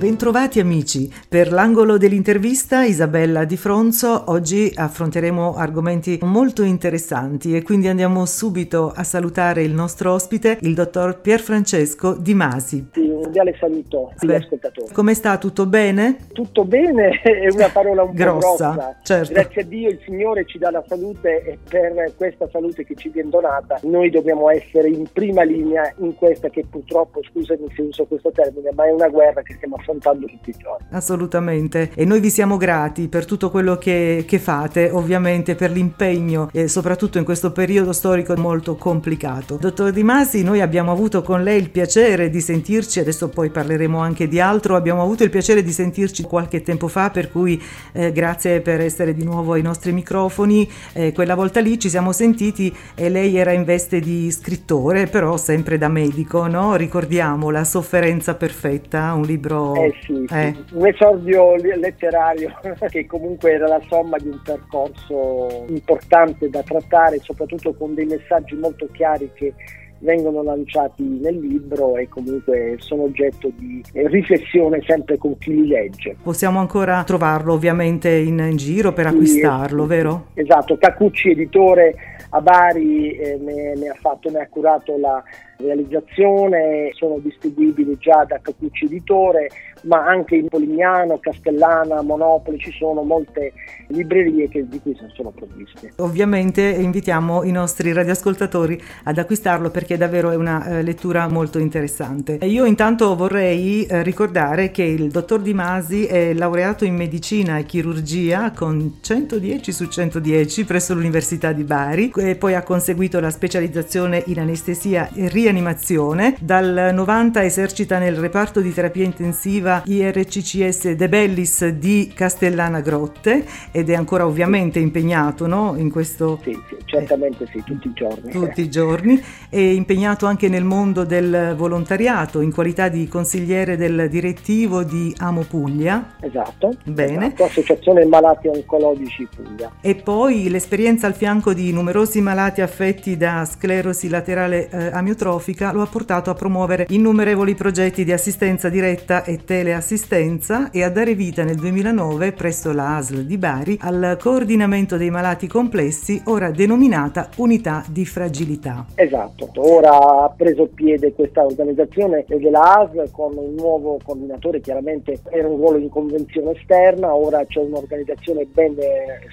Bentrovati amici, per l'angolo dell'intervista Isabella Di Fronzo oggi affronteremo argomenti molto interessanti e quindi andiamo subito a salutare il nostro ospite, il dottor Pierfrancesco Di Masi. Sì, un cordiale saluto agli ascoltatori. Come sta? Tutto bene? Tutto bene, è una parola un grossa, po' grossa. Certo. Grazie a Dio il Signore ci dà la salute e per questa salute che ci viene donata noi dobbiamo essere in prima linea in questa che purtroppo, scusami se uso questo termine, ma è una guerra che stiamo affrontando affrontando tutti i giorni. Assolutamente e noi vi siamo grati per tutto quello che, che fate, ovviamente per l'impegno e soprattutto in questo periodo storico molto complicato. Dottor Di Masi, noi abbiamo avuto con lei il piacere di sentirci, adesso poi parleremo anche di altro, abbiamo avuto il piacere di sentirci qualche tempo fa, per cui eh, grazie per essere di nuovo ai nostri microfoni. Eh, quella volta lì ci siamo sentiti e lei era in veste di scrittore, però sempre da medico, no? Ricordiamo La sofferenza perfetta, un libro eh sì, eh. sì, un esordio letterario che comunque era la somma di un percorso importante da trattare, soprattutto con dei messaggi molto chiari che vengono lanciati nel libro e comunque sono oggetto di riflessione sempre con chi li legge. Possiamo ancora trovarlo ovviamente in, in giro per acquistarlo, sì, vero? Esatto, Cacucci editore a Bari eh, ne, ne, ha fatto, ne ha curato la realizzazione, sono distribuibili già da Capucci Editore, ma anche in Polignano, Castellana, Monopoli, ci sono molte librerie che, di cui sono provviste. Ovviamente invitiamo i nostri radioascoltatori ad acquistarlo perché davvero è una eh, lettura molto interessante. Io intanto vorrei eh, ricordare che il dottor Di Masi è laureato in medicina e chirurgia con 110 su 110 presso l'Università di Bari e poi ha conseguito la specializzazione in anestesia e rianimazione rianimazione. Dal 90 esercita nel reparto di terapia intensiva IRCCS De Bellis di Castellana Grotte ed è ancora ovviamente impegnato no? in questo... Sì, sì, certamente sì, tutti i giorni. Tutti i giorni. È impegnato anche nel mondo del volontariato in qualità di consigliere del direttivo di Amo Puglia. Esatto. Bene. Esatto, Associazione Malati Oncologici Puglia. E poi l'esperienza al fianco di numerosi malati affetti da sclerosi laterale eh, amiotrofica filosofica lo ha portato a promuovere innumerevoli progetti di assistenza diretta e teleassistenza e a dare vita nel 2009 presso la ASL di Bari al coordinamento dei malati complessi, ora denominata Unità di Fragilità. Esatto, ora ha preso piede questa organizzazione della ASL con un nuovo coordinatore, chiaramente era un ruolo in convenzione esterna, ora c'è un'organizzazione ben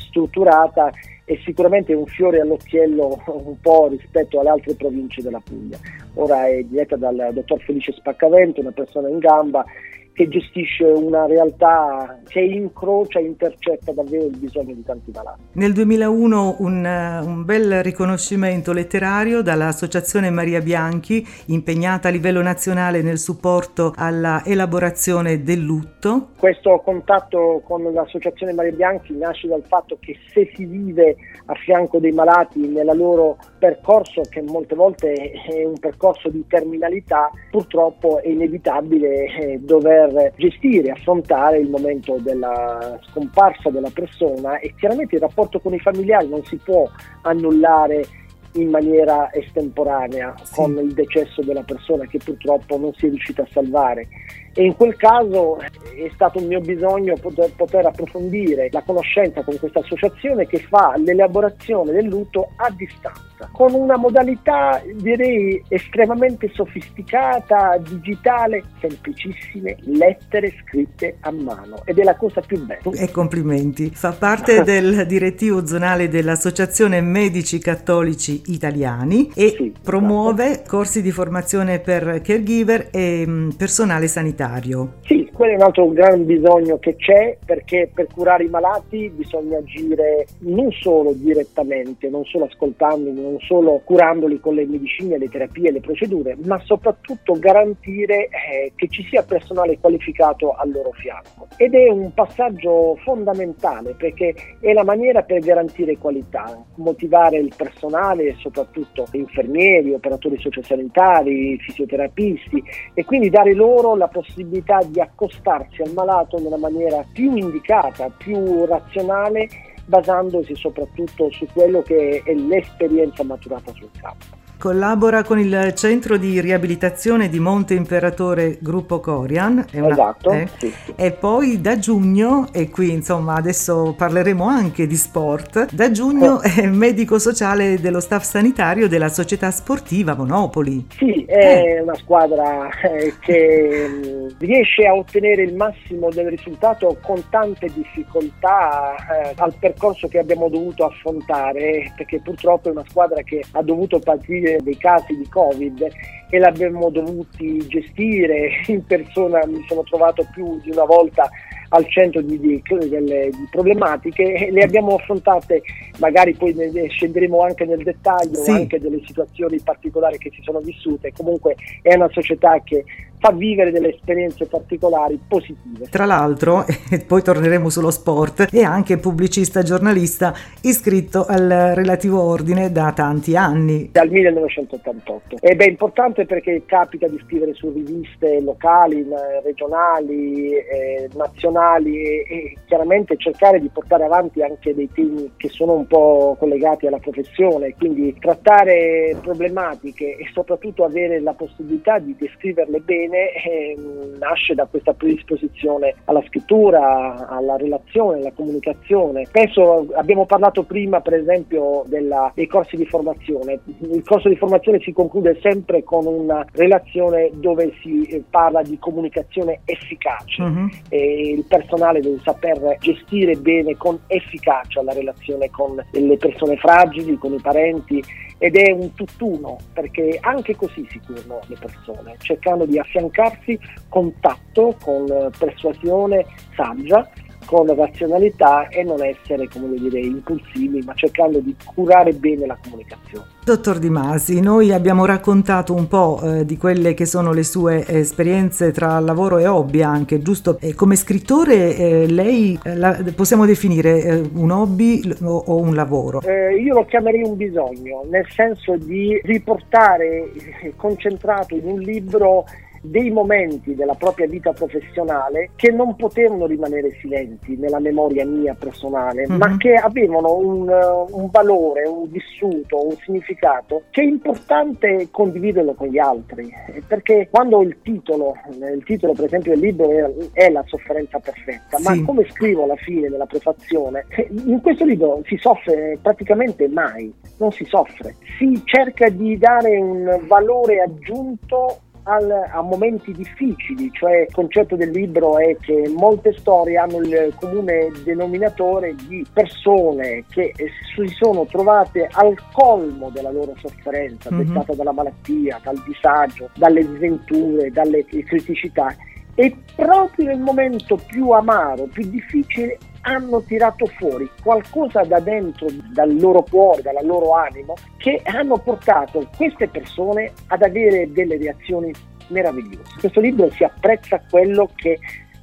strutturata e sicuramente un fiore all'occhiello un po' rispetto alle altre province della Puglia. Ora è diretta dal dottor Felice Spaccavento, una persona in gamba che gestisce una realtà che incrocia e intercetta davvero il bisogno di tanti malati. Nel 2001 un, eh, un, bel riconoscimento letterario dall'Associazione Maria Bianchi, impegnata a livello nazionale nel supporto alla elaborazione del lutto. Questo contatto con l'Associazione Maria Bianchi nasce dal fatto che se si vive a fianco dei malati nel loro percorso, che molte volte è un percorso di terminalità, purtroppo è inevitabile eh, dover per gestire, affrontare il momento della scomparsa della persona e chiaramente il rapporto con i familiari non si può annullare in maniera estemporanea sì. con il decesso della persona che purtroppo non si è riuscita a salvare e in quel caso è stato un mio bisogno poter, poter, approfondire la conoscenza con questa associazione che fa l'elaborazione del lutto a distanza, con una modalità direi estremamente sofisticata, digitale, semplicissime lettere scritte a mano ed è la cosa più bella. E complimenti. Fa parte del direttivo zonale dell'Associazione Medici Cattolici Italiani e sì, promuove esatto. corsi di formazione per caregiver e mm, personale sanitario sanitario. Sì, quello è un altro gran bisogno che c'è perché per curare i malati bisogna agire non solo direttamente, non solo ascoltandoli, non solo curandoli con le medicine, le terapie, le procedure, ma soprattutto garantire eh, che ci sia personale qualificato al loro fianco. Ed è un passaggio fondamentale perché è la maniera per garantire qualità, motivare il personale, soprattutto infermieri, operatori sociosanitari, fisioterapisti e quindi dare loro la possibilità possibilità di accostarsi al malato nella maniera più indicata, più razionale, basandosi soprattutto su quello che è l'esperienza maturata sul campo. Collabora con il centro di riabilitazione di Monte Imperatore Gruppo Corian. Una, esatto. Eh, sì, sì. E poi da giugno, e qui insomma adesso parleremo anche di sport, da giugno è medico sociale dello staff sanitario della società sportiva Monopoli. Sì, è eh. una squadra eh, che mm, riesce a ottenere il massimo del risultato con tante difficoltà eh, al percorso che abbiamo dovuto affrontare, perché purtroppo è una squadra che ha dovuto patire dei casi di Covid e l'abbiamo dovuti gestire. In persona, mi sono trovato più di una volta al centro di, di, delle, di problematiche e le abbiamo affrontate, magari poi ne, scenderemo anche nel dettaglio sì. anche delle situazioni particolari che si sono vissute, comunque è una società che fa vivere delle esperienze particolari positive. Tra l'altro, e poi torneremo sullo sport, è anche pubblicista giornalista iscritto al relativo ordine da tanti anni. Dal 1988. Ed è importante perché capita di scrivere su riviste locali, regionali, eh, nazionali e, e chiaramente cercare di portare avanti anche dei temi che sono un po' collegati alla professione, quindi trattare problematiche e soprattutto avere la possibilità di descriverle bene eh, nasce da questa predisposizione alla scrittura, alla relazione, alla comunicazione. Spesso abbiamo parlato prima per esempio della, dei corsi di formazione. Il corso di formazione si conclude sempre con una relazione dove si eh, parla di comunicazione efficace uh-huh. e il personale deve saper gestire bene con efficacia la relazione con le persone fragili, con i parenti ed è un tutt'uno perché anche così si curano le persone, cercando di affiancarsi con tatto, con persuasione saggia con razionalità e non essere, come dire, impulsivi, ma cercando di curare bene la comunicazione. Dottor Di Masi, noi abbiamo raccontato un po' eh, di quelle che sono le sue esperienze tra lavoro e hobby anche, giusto? E come scrittore eh, lei eh, la, possiamo definire eh, un hobby o, o un lavoro? Eh, io lo chiamerei un bisogno, nel senso di riportare eh, concentrato in un libro dei momenti della propria vita professionale che non potevano rimanere silenti nella memoria mia personale, mm-hmm. ma che avevano un, un, valore, un vissuto, un significato che è importante condividerlo con gli altri, perché quando il titolo, il titolo per esempio del libro è, La sofferenza perfetta, sì. ma come scrivo alla fine nella prefazione, in questo libro si soffre praticamente mai, non si soffre, si cerca di dare un valore aggiunto al, a momenti difficili, cioè il concetto del libro è che molte storie hanno il comune denominatore di persone che si sono trovate al colmo della loro sofferenza, mm-hmm. dettata dalla malattia, dal disagio, dalle sventure, dalle criticità e proprio nel momento più amaro, più difficile hanno tirato fuori qualcosa da dentro, dal loro cuore, dal loro animo, che hanno portato queste persone ad avere delle reazioni meravigliose. Questo libro si apprezza quello che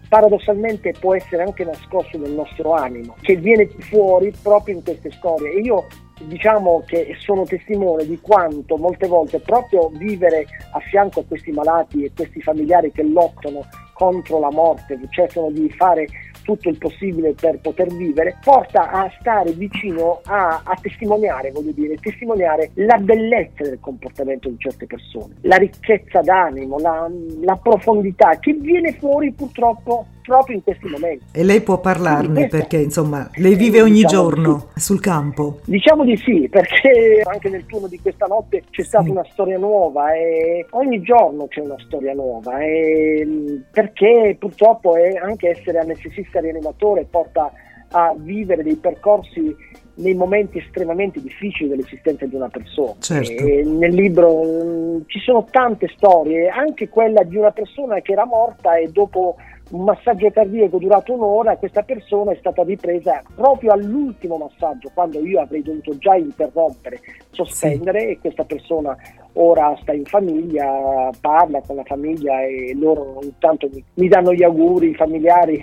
paradossalmente può essere anche nascosto nel nostro animo, che viene fuori proprio in queste storie. E io diciamo che sono testimone di quanto molte volte proprio vivere a fianco a questi malati e questi familiari che lottano contro la morte, cercano di fare tutto il possibile per poter vivere, porta a stare vicino a, a testimoniare, voglio dire, testimoniare la bellezza del comportamento di certe persone, la ricchezza d'animo, la, la profondità che viene fuori purtroppo proprio in questi momenti. E lei può parlarne perché insomma lei vive ogni diciamo giorno sì. sul campo? Diciamo di sì, perché anche nel turno di questa notte c'è sì. stata una storia nuova e ogni giorno c'è una storia nuova e perché purtroppo è anche essere anestesista rianimatore porta a vivere dei percorsi nei momenti estremamente difficili dell'esistenza di una persona. Certo. nel libro mh, mm, ci sono tante storie, anche quella di una persona che era morta e dopo un massaggio cardiaco durato un'ora, questa persona è stata ripresa proprio all'ultimo massaggio, quando io avrei dovuto già interrompere, sospendere sì. e questa persona ora sta in famiglia, parla con la famiglia e loro intanto mi, mi danno gli auguri, familiari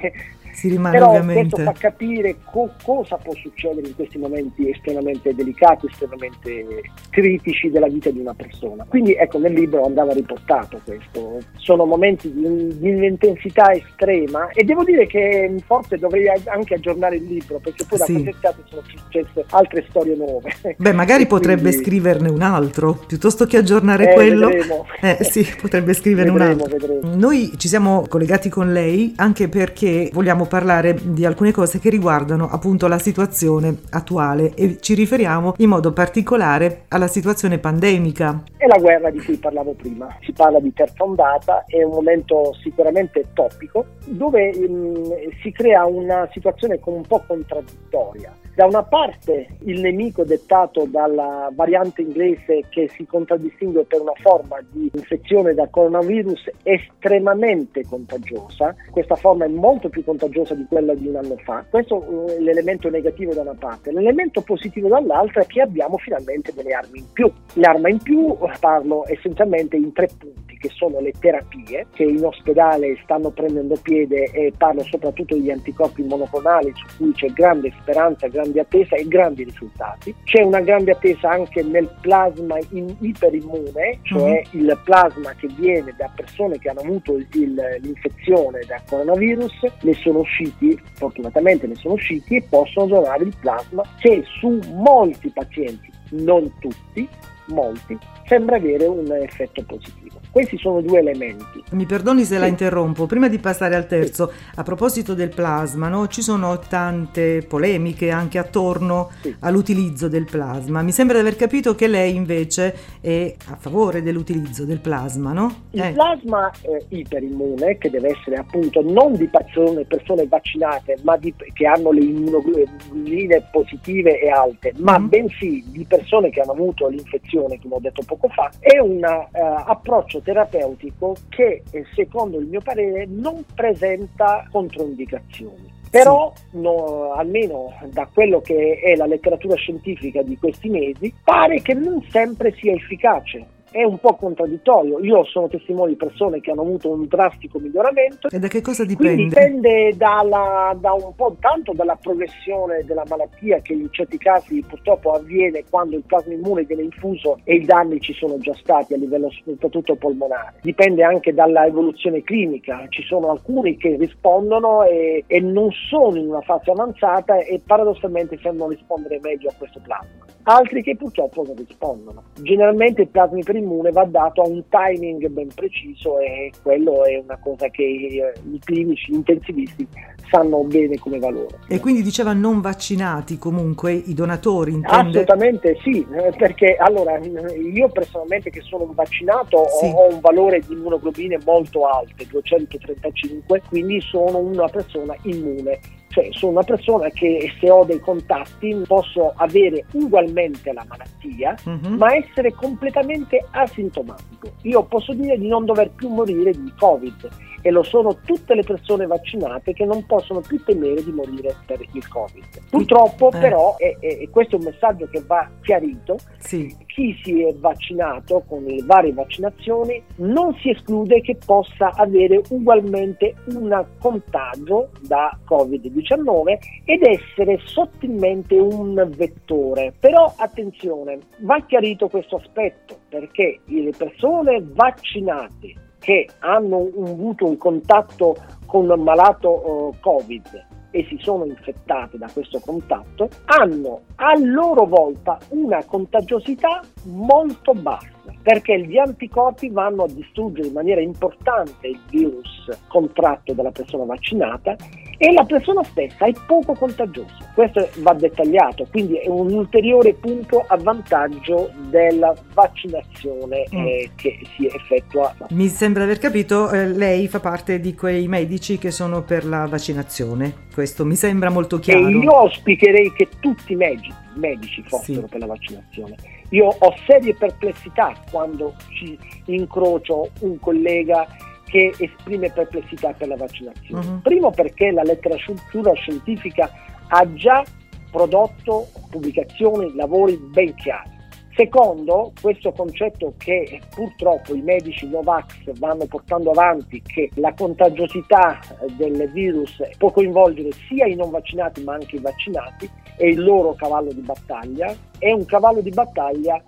si rimane Però ovviamente. questo fa capire co- cosa può succedere in questi momenti estremamente delicati, estremamente critici della vita di una persona. Quindi ecco, nel libro andava riportato questo. Sono momenti di, di un'intensità estrema e devo dire che forse dovrei anche aggiornare il libro perché poi da Sì. quest'estate sono successe altre storie nuove. Beh, magari potrebbe quindi- scriverne un altro, piuttosto che aggiornare Eh, quello. vedremo. Eh, sì, potrebbe scriverne un Vedremo, altro. vedremo. Noi ci siamo collegati con lei anche perché vogliamo parlare di alcune cose che riguardano appunto la situazione attuale e ci riferiamo in modo particolare alla situazione pandemica. È la guerra di cui parlavo prima. Si parla di terza ondata, è un momento sicuramente topico, dove mm, si crea una situazione un po' contraddittoria. Da una parte il nemico dettato dalla variante inglese che si contraddistingue per una forma di infezione da coronavirus estremamente contagiosa, questa forma è molto più contagiosa di quella di un anno fa, questo è l'elemento negativo da una parte, l'elemento positivo dall'altra è che abbiamo finalmente delle armi in più. L'arma in più parlo essenzialmente in tre punti che sono le terapie che in ospedale stanno prendendo piede e parlo soprattutto degli anticorpi monoclonali su cui c'è grande speranza, grande attesa e grandi risultati. C'è una grande attesa anche nel plasma in- iperimmune, cioè il plasma che viene da persone che hanno avuto il- il- l'infezione da coronavirus, ne sono usciti, fortunatamente ne sono usciti e possono donare il plasma che su molti pazienti, non tutti, molti, sembra avere un effetto positivo. Questi sono due elementi. Mi perdoni se la Sì. interrompo, prima di passare al terzo, a proposito del plasma, no, ci sono tante polemiche anche attorno Sì. all'utilizzo del plasma. Mi sembra di aver capito che lei invece è a favore dell'utilizzo del plasma, no? Il Eh, plasma eh, iperimmune, che deve essere appunto non di persone, persone vaccinate, ma di, che hanno le immunoglobuline positive e alte, ma Mhm. bensì di persone che hanno avuto l'infezione, come ho detto poco fa, è un eh, approccio terapeutico che, eh, secondo il mio parere, non presenta controindicazioni. Però, no, almeno da quello che è la letteratura scientifica di questi mesi, pare che non sempre sia efficace. È un po' contraddittorio. Io sono testimone di persone che hanno avuto un drastico miglioramento. e da che cosa Quindi dipende? dipende dalla- da un po' tanto dalla progressione della malattia che in certi casi purtroppo avviene quando il plasma immune viene infuso e i danni ci sono già stati a livello soprattutto polmonare. Dipende anche dalla evoluzione clinica, ci sono alcuni che rispondono e, e non sono in una fase avanzata e paradossalmente sembrano rispondere meglio a questo plasma. Altri che purtroppo non rispondono. Generalmente il plasma iperimmune va dato a un timing ben preciso e quello è una cosa che eh, i clinici, intensivisti sanno bene come valore. E quindi diceva non vaccinati comunque i donatori, intende? Assolutamente sì, eh, perché allora io personalmente che sono un vaccinato ho- Sì. ho, un valore di immunoglobine molto alte, 235, quindi sono una persona immune. Cioè sono una persona che se ho dei contatti posso avere ugualmente la malattia, Mhm. ma essere completamente asintomatico. Io posso dire di non dover più morire di Covid e lo sono tutte le persone vaccinate che non possono più temere di morire per il Covid. Purtroppo Eh. però, e, e- questo è un messaggio che va chiarito, Sì, chi si è vaccinato con le varie vaccinazioni non si esclude che possa avere ugualmente un contagio da Covid-19 ed essere sottilmente un vettore. Però attenzione, va chiarito questo aspetto perché le persone vaccinate che hanno avuto un contatto con un malato eh, Covid e si sono infettate da questo contatto hanno a loro volta una contagiosità molto bassa perché gli anticorpi vanno a distruggere in maniera importante il virus contratto dalla persona vaccinata e la persona stessa è poco contagiosa. Questo va dettagliato, quindi è un ulteriore punto a vantaggio della vaccinazione Mm. eh, che si effettua. mi sembra aver capito, eh, lei fa parte di quei medici che sono per la vaccinazione. Questo mi sembra molto E chiaro. io auspicherei che tutti i medici, medici fossero Sì. per la vaccinazione. Io ho serie perplessità quando ci incrocio un collega che esprime perplessità per la vaccinazione. Mhm. Primo perché la letteratura scientifica ha già prodotto pubblicazioni, lavori ben chiari. Secondo, questo concetto che purtroppo i medici Novax vanno portando avanti, che la contagiosità del virus può coinvolgere sia i non vaccinati ma anche i vaccinati, è il loro cavallo di battaglia, è un cavallo di battaglia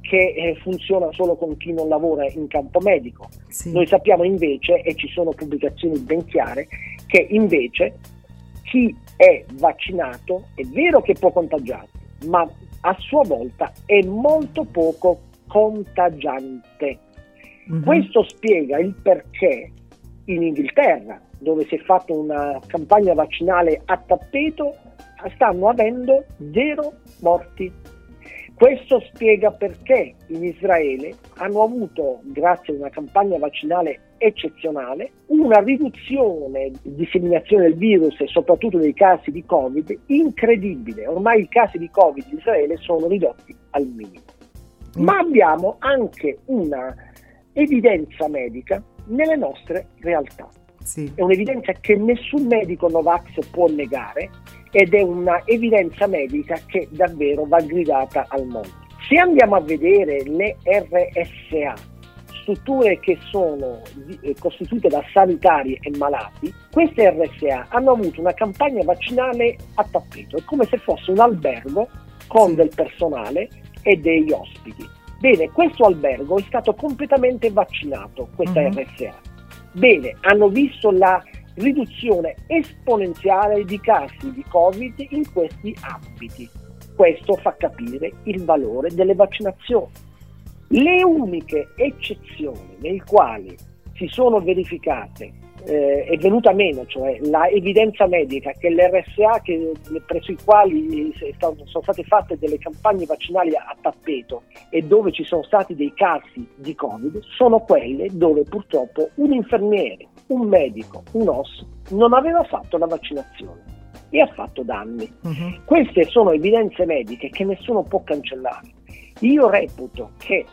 che eh, funziona solo con chi non lavora in campo medico. Sì. Noi sappiamo invece, e ci sono pubblicazioni ben chiare, che invece chi è vaccinato è vero che può contagiare, ma a sua volta è molto poco contagiante. Mm-hmm. Questo spiega il perché in Inghilterra, dove si è fatta una campagna vaccinale a tappeto, stanno avendo zero morti questo spiega perché in Israele hanno avuto, grazie a una campagna vaccinale eccezionale, una riduzione di disseminazione del virus e soprattutto dei casi di Covid incredibile. Ormai i casi di Covid in Israele sono ridotti al minimo. Mm. Ma abbiamo anche una evidenza medica nelle nostre realtà. Sì. È un'evidenza che nessun medico Novax può negare ed è una evidenza medica che davvero va gridata al mondo. Se andiamo a vedere le RSA, strutture che sono eh, costituite da sanitari e malati, queste RSA hanno avuto una campagna vaccinale a tappeto, è come se fosse un albergo con del personale e degli ospiti. Bene, questo albergo è stato completamente vaccinato, questa uh-huh. Mhm. RSA. Bene, hanno visto la riduzione esponenziale di casi di Covid in questi ambiti. Questo fa capire il valore delle vaccinazioni. Le uniche eccezioni nel quali si sono verificate eh, è venuta meno, cioè la evidenza medica che l'RSA che, presso i quali sono state fatte delle campagne vaccinali a tappeto e dove ci sono stati dei casi di Covid, sono quelle dove purtroppo un infermiere, un medico, un OS non aveva fatto la vaccinazione e ha fatto danni. Uh-huh. Queste sono evidenze mediche che nessuno può cancellare. Io reputo che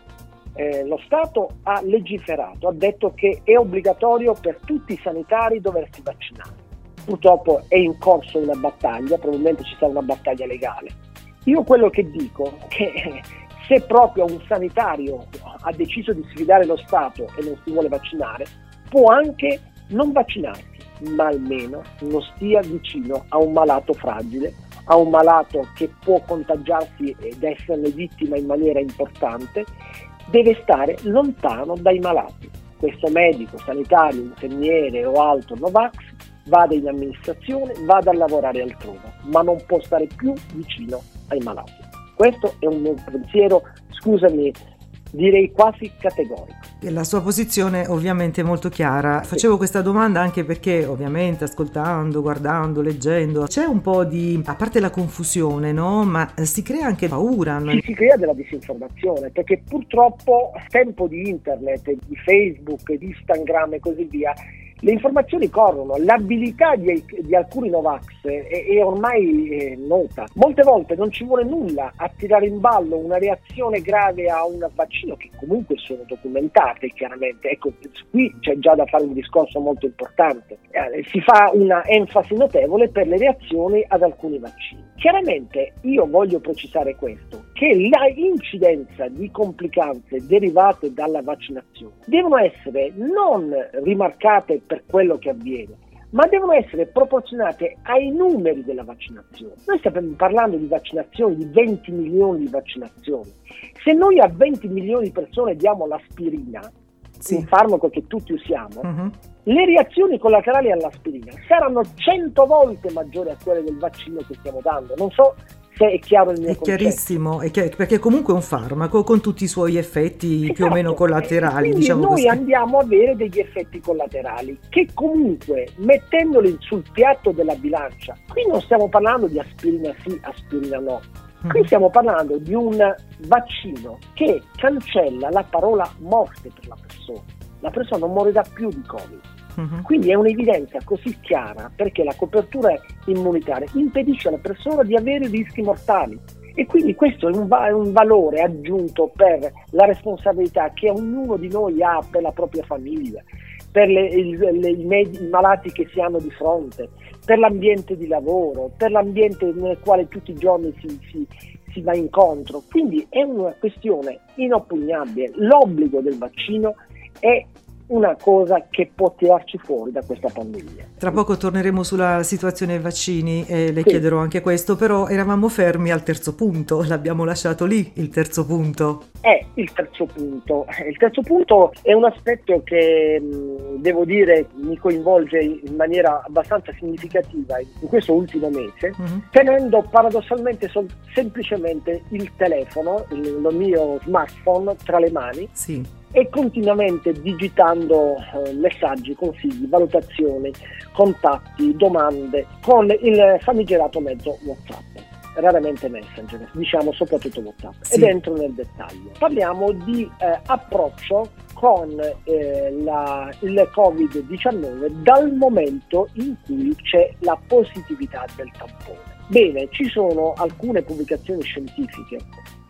eh, lo Stato ha legiferato, ha detto che è obbligatorio per tutti i sanitari doversi vaccinare. Purtroppo è in corso una battaglia, probabilmente ci sarà una battaglia legale. Io quello che dico è che se proprio un sanitario ha deciso di sfidare lo Stato e non si vuole vaccinare, può anche non vaccinarsi, ma almeno non stia vicino a un malato fragile, a un malato che può contagiarsi ed esserne vittima in maniera importante deve stare lontano dai malati. Questo medico, sanitario, infermiere o altro Novax vada in amministrazione, vada a lavorare altrove, ma non può stare più vicino ai malati. Questo è un mio pensiero, scusami, direi quasi categorico. La sua posizione ovviamente è molto chiara. Facevo questa domanda anche perché ovviamente ascoltando, guardando, leggendo, c'è un po' di, a parte la confusione, no? Ma si crea anche paura. No? Si crea della disinformazione perché purtroppo tempo di internet, di Facebook, di Instagram e così via, le informazioni corrono, l'abilità di, di alcuni Novax è, è ormai è nota. Molte volte non ci vuole nulla a tirare in ballo una reazione grave a un vaccino che comunque sono documentate chiaramente. Ecco, qui c'è già da fare un discorso molto importante. Eh, si fa una enfasi notevole per le reazioni ad alcuni vaccini. Chiaramente io voglio precisare questo, che la incidenza di complicanze derivate dalla vaccinazione devono essere non rimarcate per quello che avviene, ma devono essere proporzionate ai numeri della vaccinazione. Noi stiamo parlando di vaccinazioni, di 20 milioni di vaccinazioni. Se noi a 20 milioni di persone diamo l'aspirina, sì. un farmaco che tutti usiamo, uh-huh. le reazioni collaterali all'aspirina saranno 100 volte maggiori a quelle del vaccino che stiamo dando. Non so è chiaro il mio è concetto. Chiarissimo, è chiar- perché comunque è un farmaco con tutti i suoi effetti esatto. più o meno collaterali. Diciamo noi così. andiamo a avere degli effetti collaterali che comunque mettendoli sul piatto della bilancia, qui non stiamo parlando di aspirina sì, aspirina no. Qui mm. stiamo parlando di un vaccino che cancella la parola morte per la persona. La persona non morirà più di Covid Uh-huh. Quindi è un'evidenza così chiara perché la copertura immunitaria impedisce alla persona di avere rischi mortali. E quindi questo è un, va- un, valore aggiunto per la responsabilità che ognuno di noi ha per la propria famiglia, per le, le, i, med- i, malati che si hanno di fronte, per l'ambiente di lavoro, per l'ambiente nel quale tutti i giorni si, si, si va incontro, quindi è una questione inoppugnabile. L'obbligo del vaccino è una cosa che può tirarci fuori da questa pandemia. Tra poco torneremo sulla situazione vaccini e le sì. chiederò anche questo, però eravamo fermi al terzo punto, l'abbiamo lasciato lì il terzo punto. È il terzo punto. Il terzo punto è un aspetto che devo dire mi coinvolge in maniera abbastanza significativa in questo ultimo mese, uh-huh. tenendo paradossalmente sol- semplicemente il telefono, il, il mio smartphone tra le mani. Sì e continuamente digitando eh, messaggi, consigli, valutazioni, contatti, domande con il famigerato mezzo WhatsApp raramente Messenger, diciamo soprattutto WhatsApp, sì. ed entro nel dettaglio. Parliamo di eh, approccio con eh, la, il Covid-19 dal momento in cui c'è la positività del tampone. Bene, ci sono alcune pubblicazioni scientifiche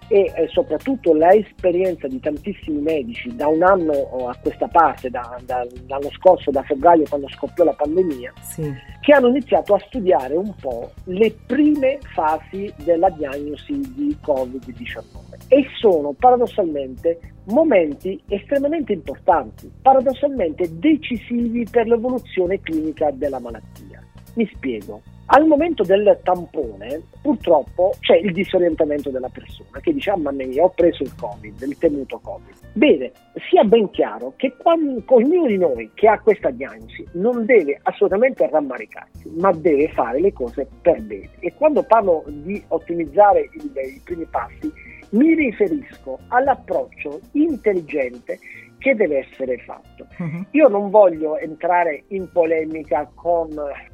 e eh, soprattutto l'esperienza di tantissimi medici da un anno a questa parte, da, da, l'anno scorso, da febbraio quando scoppiò la pandemia, sì. che hanno iniziato a studiare un po' le prime fasi della diagnosi di Covid-19 e sono paradossalmente momenti estremamente importanti, paradossalmente decisivi per l'evoluzione clinica della malattia. Mi spiego. Al momento del tampone, purtroppo c'è il disorientamento della persona che dice: Ah, mamma mia, ho preso il Covid, il temuto Covid. Bene, sia ben chiaro che quando, ognuno di noi che ha questa diagnosi non deve assolutamente rammaricarsi, ma deve fare le cose per bene. E quando parlo di ottimizzare il, i primi passi, mi riferisco all'approccio intelligente che deve essere fatto. Uh-huh. Io non voglio entrare in polemica con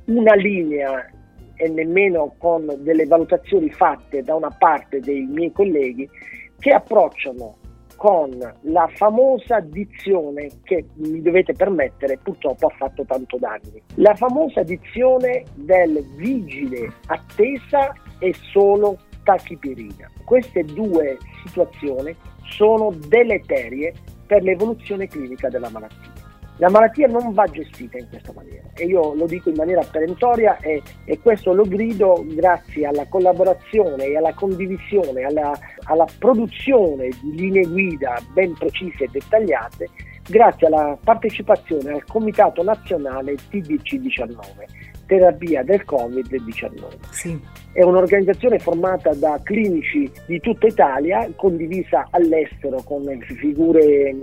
una linea e nemmeno con delle valutazioni fatte da una parte dei miei colleghi che approcciano con la famosa dizione che mi dovete permettere purtroppo ha fatto tanto danni. La famosa dizione del vigile attesa e solo tachipirina. Queste due situazioni sono deleterie per l'evoluzione clinica della malattia. La malattia non va gestita in questa maniera e io lo dico in maniera perentoria e, e questo lo grido grazie alla collaborazione e alla condivisione, alla, alla produzione di linee guida ben precise e dettagliate, grazie alla partecipazione al Comitato Nazionale TDC19 terapia del Covid-19. Sì. È un'organizzazione formata da clinici di tutta Italia, condivisa all'estero con figure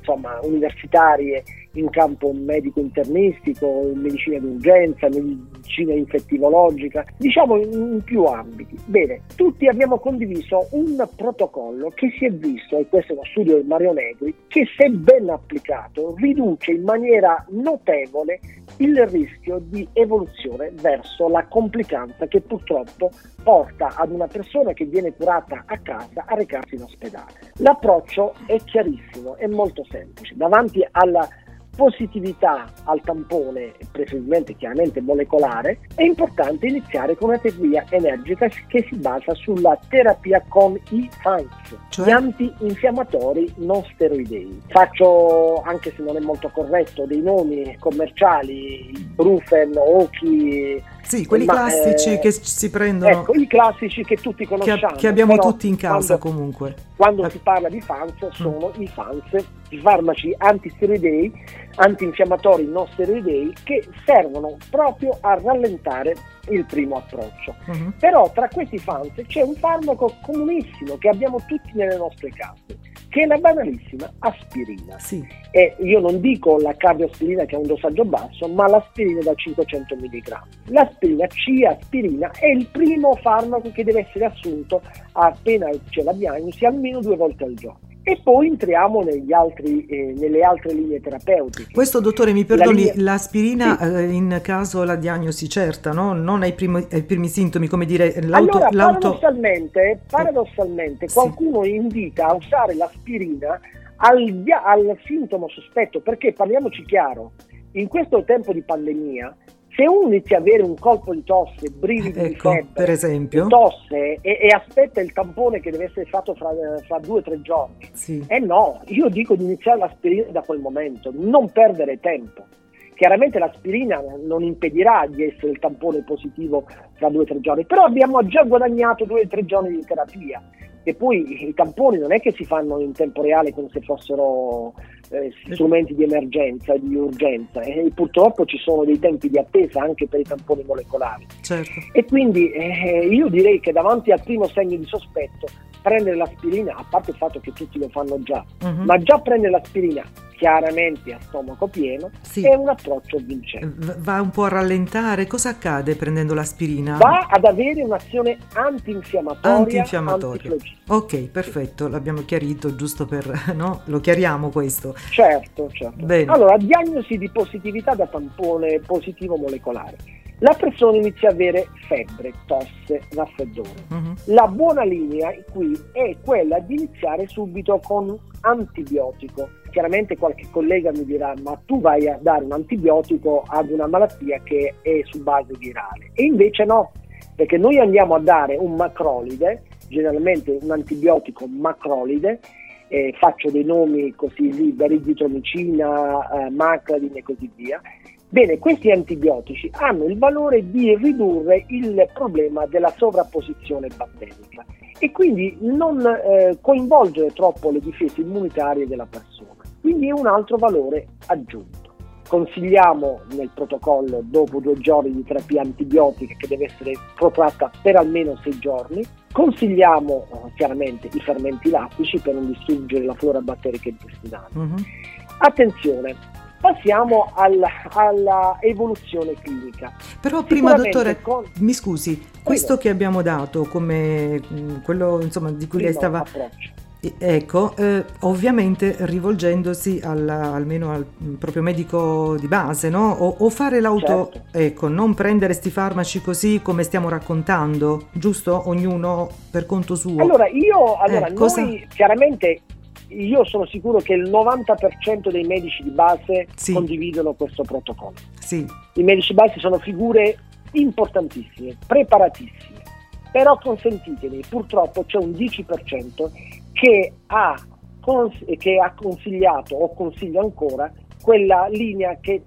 insomma, universitarie in campo medico internistico, medicina d'urgenza, medicina infettivologica, diciamo in più ambiti. Bene, tutti abbiamo condiviso un protocollo che si è visto, e questo è uno studio di Mario Negri, che se ben applicato riduce in maniera notevole il rischio di evoluzione verso la complicanza che purtroppo porta ad una persona che viene curata a casa a recarsi in ospedale. L'approccio è chiarissimo, è molto semplice. Davanti alla positività al tampone, preferibilmente chiaramente molecolare, è importante iniziare con una terapia energica che si basa sulla terapia con i FANS, cioè? gli antinfiammatori non steroidei. Faccio, anche se non è molto corretto, dei nomi commerciali, Brufen, Oki, sì, quelli ma, classici eh, che si prendono. Ecco, i classici che tutti conosciamo. Che, che abbiamo tutti in casa quando, comunque. Quando si parla di FANS mm. sono mm. i FANS, farmaci antisteroidei, antinfiammatori non steroidei, che servono proprio a rallentare il primo approccio. Uh-huh. Però tra questi FANS c'è un farmaco comunissimo che abbiamo tutti nelle nostre case che è la banalissima aspirina. Sì. E io non dico la cardioaspirina che ha un dosaggio basso, ma l'aspirina da 500 mg. L'aspirina C-aspirina è il primo farmaco che deve essere assunto appena c'è la diagnosi almeno due volte al giorno e poi entriamo altri, eh, nelle altre linee terapeutiche. Questo dottore mi perdoni, la linea... l'aspirina sì. eh, in caso la diagnosi certa, no? non ai, primi, ai primi sintomi, come dire l'auto... Allora, l'auto... paradossalmente, paradossalmente sì. qualcuno invita a usare l'aspirina al, al sintomo sospetto, perché parliamoci chiaro, in questo tempo di pandemia se uno inizia ad avere un colpo di tosse, brividi ecco, di febbre, per esempio. tosse e, e, aspetta il tampone che deve essere fatto fra, fra due o tre giorni, sì. eh no, io dico di iniziare l'aspirina da quel momento, non perdere tempo Chiaramente l'aspirina non impedirà di essere il tampone positivo tra due o tre giorni, però abbiamo già guadagnato due o tre giorni di terapia e poi i tamponi non è che si fanno in tempo reale come se fossero eh, strumenti di emergenza, di urgenza e purtroppo ci sono dei tempi di attesa anche per i tamponi molecolari. Certo. E quindi eh, io direi che davanti al primo segno di sospetto prendere l'aspirina, a parte il fatto che tutti lo fanno già, uh-huh. ma già prendere l'aspirina chiaramente a stomaco pieno sì. è un approccio vincente. Va un po' a rallentare, cosa accade prendendo l'aspirina? Va ad avere un'azione antinfiammatoria. Antinfiammatoria. Ok, perfetto, l'abbiamo chiarito giusto per, no? Lo chiariamo questo. Certo, certo. Bene. Allora, diagnosi di positività da tampone positivo molecolare la persona inizia ad avere febbre, tosse, raffreddore. Uh-huh. La buona linea qui è quella di iniziare subito con antibiotico. Chiaramente qualche collega mi dirà ma tu vai a dare un antibiotico ad una malattia che è su base virale e invece no, perché noi andiamo a dare un macrolide, generalmente un antibiotico macrolide, eh, faccio dei nomi così liberi, zitromicina, eh, macladine e così via, Bene, questi antibiotici hanno il valore di ridurre il problema della sovrapposizione batterica e quindi non eh, coinvolgere troppo le difese immunitarie della persona. Quindi è un altro valore aggiunto. Consigliamo nel protocollo dopo due giorni di terapia antibiotica che deve essere protratta per almeno sei giorni. Consigliamo eh, chiaramente i fermenti lattici per non distruggere la flora batterica intestinale. Uh-huh. Attenzione, Passiamo alla, alla, evoluzione clinica. Però prima, dottore, con... mi scusi, questo che abbiamo dato come mm, quello insomma, di cui lei stava... Approccio. Ecco, eh, ovviamente rivolgendosi alla, almeno al mm, proprio medico di base, no? O, o fare l'auto, certo. ecco, non prendere sti farmaci così come stiamo raccontando, giusto? Ognuno per conto suo. Allora, io, allora, eh, noi cosa... chiaramente io sono sicuro che il 90% dei medici di base sì. condividono questo protocollo. Sì. I medici di base sono figure importantissime, preparatissime, però consentitemi, purtroppo c'è un 10% che ha, cons- che ha consigliato o consiglia ancora quella linea che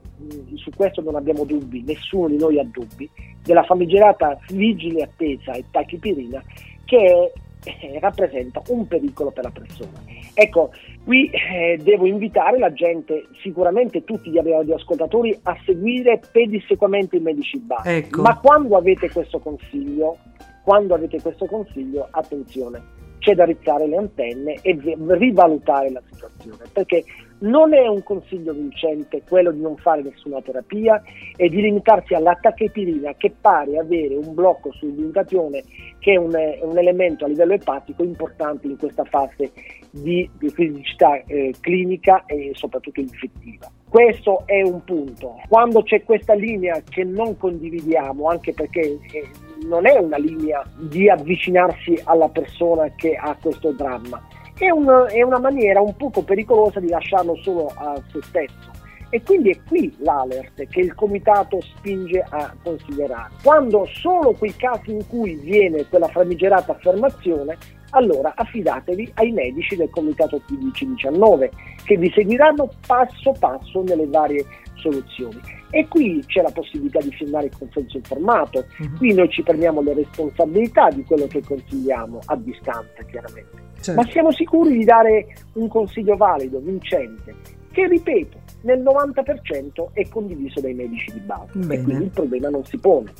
su questo non abbiamo dubbi, nessuno di noi ha dubbi, della famigerata vigile attesa e tachipirina che eh, rappresenta un pericolo per la persona. Ecco, qui eh, devo invitare la gente, sicuramente tutti gli ascoltatori, a seguire pedissequamente i medici base. Ecco. Ma quando avete questo consiglio, quando avete questo consiglio, attenzione, c'è da rizzare le antenne e rivalutare la situazione, perché non è un consiglio vincente quello di non fare nessuna terapia e di limitarsi all'attachepirina che pare avere un blocco sull'indicazione che è un, un, elemento a livello epatico importante in questa fase di, di criticità eh, clinica e soprattutto infettiva. Questo è un punto. Quando c'è questa linea che non condividiamo, anche perché eh, non è una linea di avvicinarsi alla persona che ha questo dramma, è, un, è una maniera un poco pericolosa di lasciarlo solo a se stesso. E quindi è qui l'alert che il comitato spinge a considerare. Quando solo quei casi in cui viene quella famigerata affermazione, allora affidatevi ai medici del comitato TDC19 che vi seguiranno passo passo nelle varie soluzioni. E qui c'è la possibilità di firmare il consenso informato, uh-huh. qui noi ci prendiamo le responsabilità di quello che consigliamo a distanza chiaramente certo. ma siamo sicuri di dare un consiglio valido, vincente, che ripeto, nel 90% è condiviso dai medici di base Bene. e quindi il problema non si pone.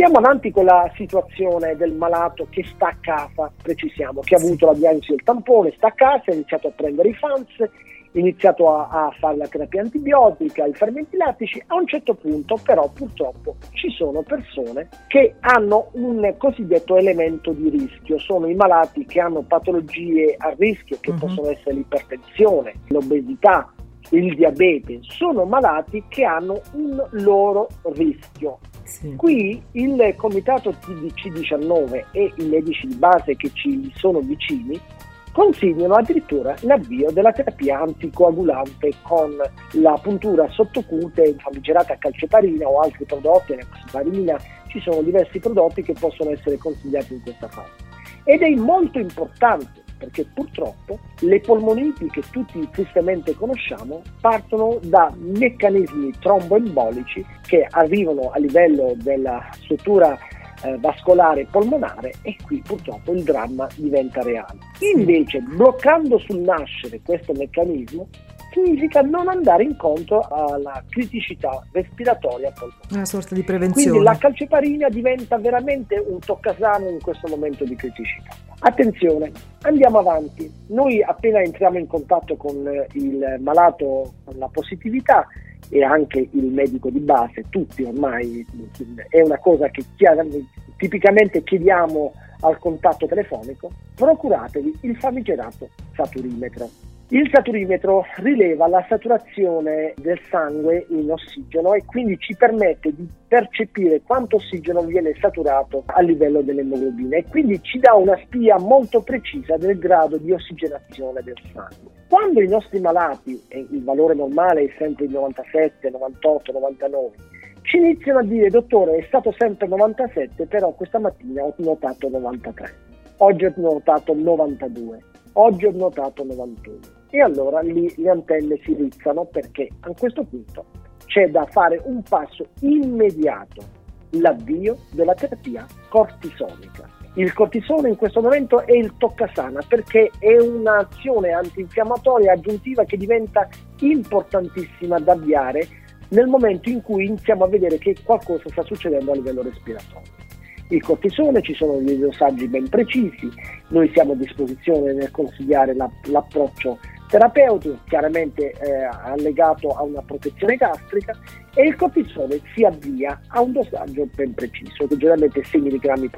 Andiamo avanti con la situazione del malato che sta a casa, precisiamo, che ha avuto la diagnosi del tampone, sta a casa, ha iniziato a prendere i FANS iniziato a, a, fare la terapia antibiotica, i fermenti lattici, a un certo punto però purtroppo ci sono persone che hanno un cosiddetto elemento di rischio, sono i malati che hanno patologie a rischio che uh-huh. possono essere l'ipertensione, l'obesità, il diabete, sono malati che hanno un loro rischio. Qui il comitato TDC19 e i medici di base che ci sono vicini consigliano addirittura l'avvio della terapia anticoagulante con la puntura sottocute famigerata calceparina o altri prodotti, l'ecoxiparina, ci sono diversi prodotti che possono essere consigliati in questa fase. Ed è molto importante perché purtroppo le polmoniti che tutti tristemente conosciamo partono da meccanismi tromboembolici che arrivano a livello della struttura eh, vascolare polmonare e qui purtroppo il dramma diventa reale. Invece bloccando sul nascere questo meccanismo significa non andare incontro alla criticità respiratoria polmonare. Una sorta di prevenzione. Quindi la calceparina diventa veramente un toccasano in questo momento di criticità. Attenzione, andiamo avanti. Noi appena entriamo in contatto con il malato con la positività e anche il medico di base, tutti ormai è una cosa che tipicamente chiediamo al contatto telefonico, procuratevi il famigerato saturimetro. Il saturimetro rileva la saturazione del sangue in ossigeno e quindi ci permette di percepire quanto ossigeno viene saturato a livello dell'emoglobina e quindi ci dà una spia molto precisa del grado di ossigenazione del sangue. Quando i nostri malati, e il valore normale è sempre il 97, 98, 99, ci iniziano a dire dottore è stato sempre 97 però questa mattina ho notato 93 oggi ho notato 92 oggi ho notato 91 e allora lì le antenne si rizzano perché a questo punto c'è da fare un passo immediato, l'avvio della terapia cortisonica. Il cortisone in questo momento è il toccasana perché è un'azione antinfiammatoria aggiuntiva che diventa importantissima da avviare nel momento in cui iniziamo a vedere che qualcosa sta succedendo a livello respiratorio il cortisone, ci sono dei dosaggi ben precisi, noi siamo a disposizione nel consigliare la, l'approccio terapeutico, chiaramente eh, allegato a una protezione gastrica e il cortisone si avvia a un dosaggio ben preciso, che generalmente è 6 mg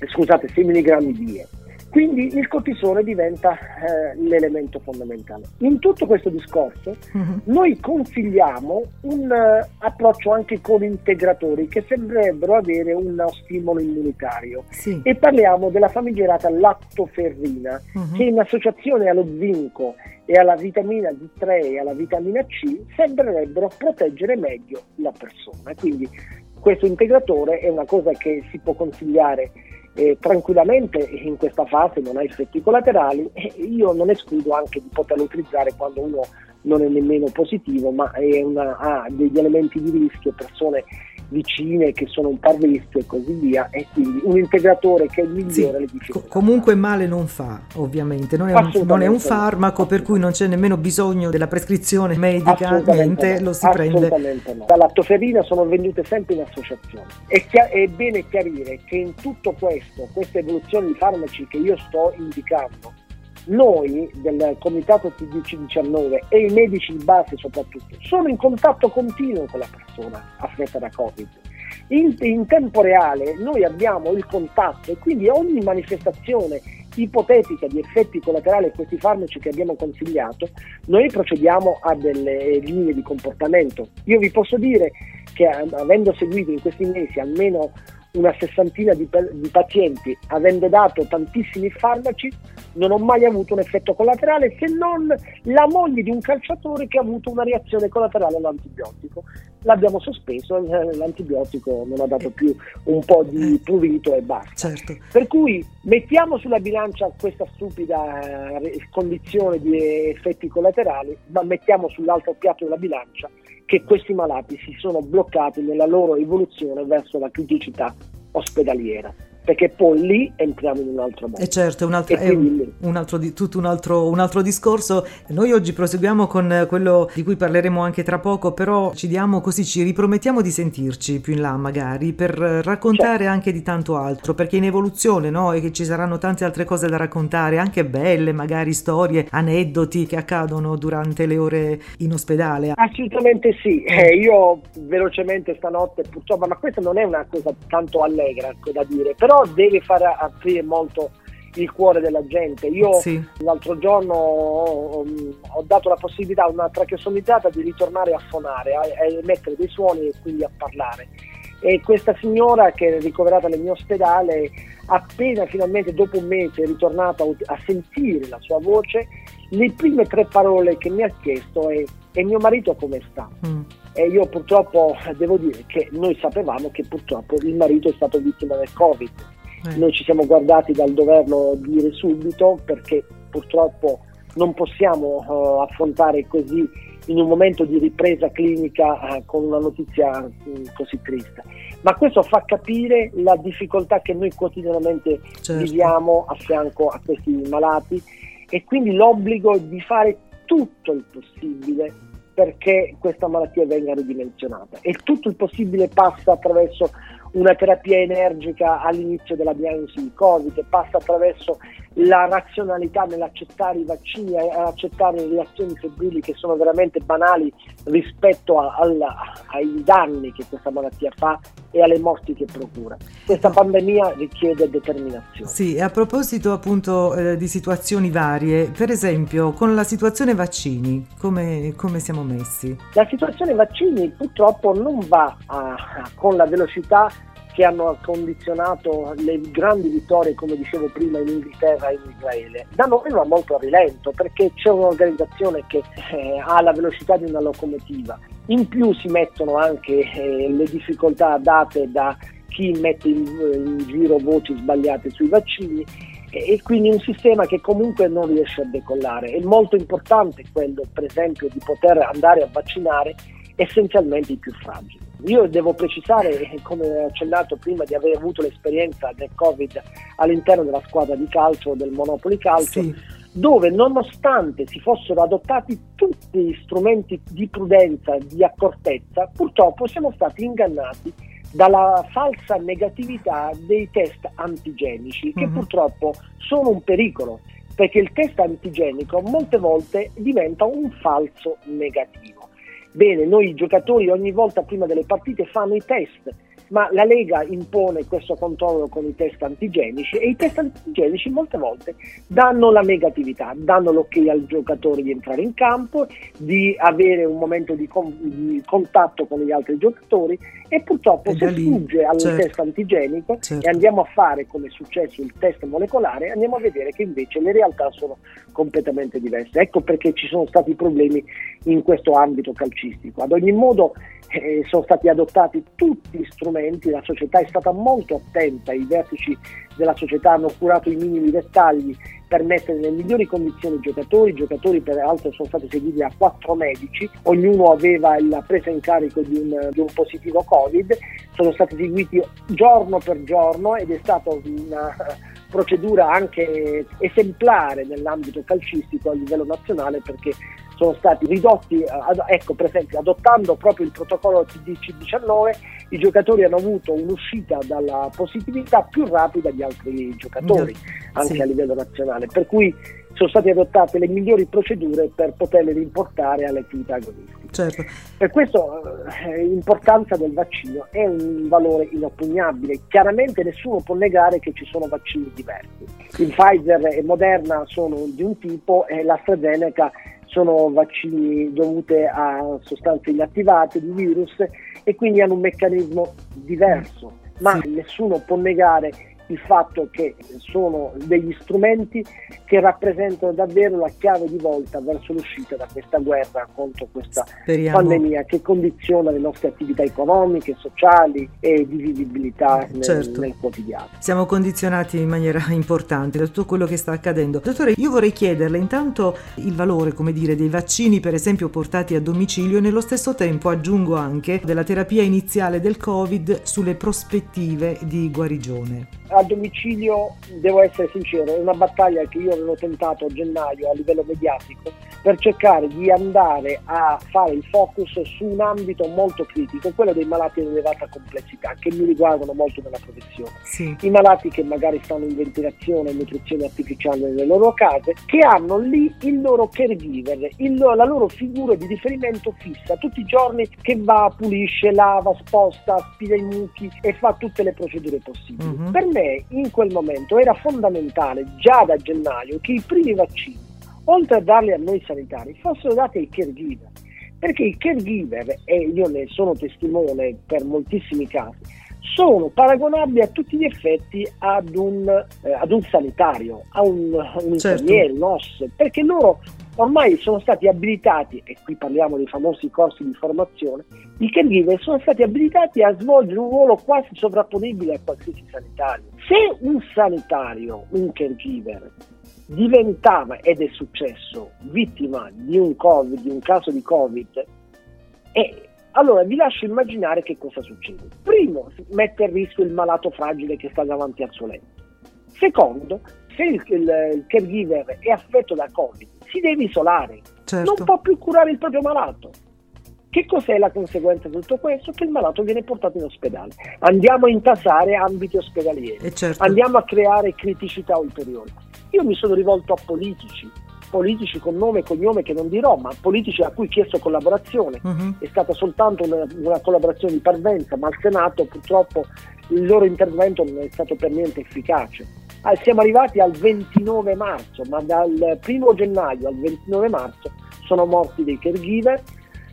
eh, scusate, 6 mg di E. Quindi il cortisone diventa eh, l'elemento fondamentale. In tutto questo discorso uh-huh. noi consigliamo un uh, approccio anche con integratori che sembrerebbero avere uno stimolo immunitario sì. e parliamo della famigerata lattoferrina uh-huh. che in associazione allo zinco e alla vitamina D3 e alla vitamina C sembrerebbero proteggere meglio la persona. Quindi questo integratore è una cosa che si può consigliare eh, tranquillamente in questa fase non ha effetti collaterali e io non escludo anche di poterlo utilizzare quando uno non è nemmeno positivo ma una, ha degli elementi di rischio, persone vicine che sono un parvisto e così via e quindi un integratore che migliora sì, le difficoltà. comunque male non fa ovviamente, non è, un, non è un farmaco per cui non c'è nemmeno bisogno della prescrizione medica, niente, lo si prende. No. La lattoferina sono vendute sempre in associazione. È, chia- è bene chiarire che in tutto questo, queste evoluzioni di farmaci che io sto indicando, noi del comitato TDC19 e i medici di base soprattutto sono in contatto continuo con la persona affetta da Covid. In, in, tempo reale noi abbiamo il contatto e quindi ogni manifestazione ipotetica di effetti collaterali di questi farmaci che abbiamo consigliato, noi procediamo a delle linee di comportamento. Io vi posso dire che avendo seguito in questi mesi almeno una sessantina di, di, pazienti, avendo dato tantissimi farmaci, non ho mai avuto un effetto collaterale se non la moglie di un calciatore che ha avuto una reazione collaterale all'antibiotico. L'abbiamo sospeso, eh, l'antibiotico non ha dato più un po' di prurito e basta. Certo. Per cui mettiamo sulla bilancia questa stupida eh, condizione di effetti collaterali, ma mettiamo sull'altro piatto della bilancia che questi malati si sono bloccati nella loro evoluzione verso la criticità ospedaliera perché poi lì entriamo in un altro mondo. E certo, un altro, è un, un altro, tutto un altro, un altro, discorso. Noi oggi proseguiamo con quello di cui parleremo anche tra poco, però ci diamo così, ci ripromettiamo di sentirci più in là magari per raccontare certo. anche di tanto altro, perché in evoluzione no? e che ci saranno tante altre cose da raccontare, anche belle, magari storie, aneddoti che accadono durante le ore in ospedale. Assolutamente sì, eh, io velocemente stanotte purtroppo, ma questa non è una cosa tanto allegra ecco, da dire, però deve far aprire molto il cuore della gente. Io sì. l'altro giorno ho, ho, dato la possibilità a una tracheostomizzata di ritornare a suonare, a, a emettere dei suoni e quindi a parlare. E questa signora che è ricoverata nel mio ospedale, appena finalmente dopo un mese è ritornata a sentire la sua voce, le prime tre parole che mi ha chiesto è e mio marito come sta? Mm. E io purtroppo devo dire che noi sapevamo che purtroppo il marito è stato vittima del Covid Eh. Noi ci siamo guardati dal doverlo dire subito perché purtroppo non possiamo uh, affrontare così in un momento di ripresa clinica uh, con una notizia uh, così triste. Ma questo fa capire la difficoltà che noi quotidianamente certo. viviamo a fianco a questi malati e quindi l'obbligo di fare tutto il possibile perché questa malattia venga ridimensionata. E tutto il possibile passa attraverso una terapia energica all'inizio della diagnosi di Covid, passa attraverso la razionalità nell'accettare i vaccini, accettare le reazioni febbrili che sono veramente banali rispetto a, alla, ai danni che questa malattia fa e alle morti che procura. Questa pandemia richiede determinazione. Sì, e a proposito appunto eh, di situazioni varie, per esempio con la situazione vaccini, come, come siamo messi? La situazione vaccini purtroppo non va a, con la velocità che hanno condizionato le grandi vittorie, come dicevo prima, in Inghilterra e in Israele. Da noi va molto a rilento perché c'è un'organizzazione che eh, ha la velocità di una locomotiva. In più si mettono anche eh, le difficoltà date da chi mette in, in giro voci sbagliate sui vaccini e quindi un sistema che comunque non riesce a decollare. È molto importante quello, per esempio, di poter andare a vaccinare essenzialmente i più fragili. Io devo precisare, come ho accennato prima, di aver avuto l'esperienza del Covid all'interno della squadra di calcio del Monopoli Calcio. Sì dove nonostante si fossero adottati tutti gli strumenti di prudenza, di accortezza, purtroppo siamo stati ingannati dalla falsa negatività dei test antigenici, che uh-huh. purtroppo sono un pericolo, perché il test antigenico molte volte diventa un falso negativo. Bene, noi giocatori ogni volta prima delle partite fanno i test ma la Lega impone questo controllo con i test antigenici e i test antigenici molte volte danno la negatività, danno l'ok al giocatore di entrare in campo, di avere un momento di, con, di contatto con gli altri giocatori e purtroppo e se lì, sfugge al certo, test antigenico certo. e andiamo a fare come è successo il test molecolare, andiamo a vedere che invece le realtà sono completamente diverse. Ecco perché ci sono stati problemi in questo ambito calcistico. Ad ogni modo eh, sono stati adottati tutti gli strumenti, la società è stata molto attenta, i vertici della società hanno curato i minimi dettagli per mettere nelle migliori condizioni i giocatori, i giocatori peraltro sono stati seguiti da quattro medici, ognuno aveva la presa in carico di un, di un positivo Covid, sono stati seguiti giorno per giorno ed è stata una procedura anche esemplare nell'ambito calcistico a livello nazionale perché sono stati ridotti, ecco per esempio adottando proprio il protocollo TDC19 i giocatori hanno avuto un'uscita dalla positività più rapida di altri giocatori anche sì. a livello nazionale, per cui sono state adottate le migliori procedure per poterle rimportare alle attività agonistiche. Certo. Per questo eh, l'importanza del vaccino è un valore inoppugnabile. Chiaramente nessuno può negare che ci sono vaccini diversi. Il Pfizer e Moderna sono di un tipo e l'AstraZeneca sono vaccini dovuti a sostanze inattivate di virus e quindi hanno un meccanismo diverso, ma sì. nessuno può negare il fatto che sono degli strumenti che rappresentano davvero la chiave di volta verso l'uscita da questa guerra contro questa Speriamo. pandemia che condiziona le nostre attività economiche, sociali e di vivibilità nel, certo. nel quotidiano. Siamo condizionati in maniera importante da tutto quello che sta accadendo. Dottore, io vorrei chiederle intanto il valore, come dire, dei vaccini per esempio portati a domicilio e nello stesso tempo aggiungo anche della terapia iniziale del Covid sulle prospettive di guarigione a domicilio, devo essere sincero, è una battaglia che io avevo tentato a gennaio a livello mediatico per cercare di andare a fare il focus su un ambito molto critico, quello dei malati di elevata complessità, che mi riguardano molto nella professione. Sì. I malati che magari stanno in ventilazione e nutrizione artificiale nelle loro case, che hanno lì il loro caregiver, il, la loro figura di riferimento fissa, tutti i giorni che va, pulisce, lava, sposta, spira i mucchi e fa tutte le procedure possibili. Mm-hmm. Per me in quel momento era fondamentale, già da gennaio, che i primi vaccini oltre a darli a noi sanitari, fossero dati ai caregiver. Perché i caregiver, e io ne sono testimone per moltissimi casi, sono paragonabili a tutti gli effetti ad un, eh, ad un sanitario, a un, un certo. infermiere, un OS, perché loro ormai sono stati abilitati, e qui parliamo dei famosi corsi di formazione, i caregiver sono stati abilitati a svolgere un ruolo quasi sovrapponibile a qualsiasi sanitario. Se un sanitario, un caregiver, diventava, ed è successo, vittima di un Covid, di un caso di Covid, e allora vi lascio immaginare che cosa succede. Primo, mette a rischio il malato fragile che sta davanti al suo letto. Secondo, se il, il, il caregiver è affetto da Covid, si deve isolare, certo. non può più curare il proprio malato. Che cos'è la conseguenza di tutto questo? Che il malato viene portato in ospedale. Andiamo a intasare ambiti ospedalieri, certo. andiamo a creare criticità ulteriori. Io mi sono rivolto a politici, politici con nome e cognome che non dirò, ma politici a cui ho chiesto collaborazione. Uh-huh. È stata soltanto una, una, collaborazione di parvenza, ma al Senato purtroppo il loro intervento non è stato per niente efficace. Ah, siamo arrivati al 29 marzo, ma dal 1 gennaio al 29 marzo sono morti dei caregiver,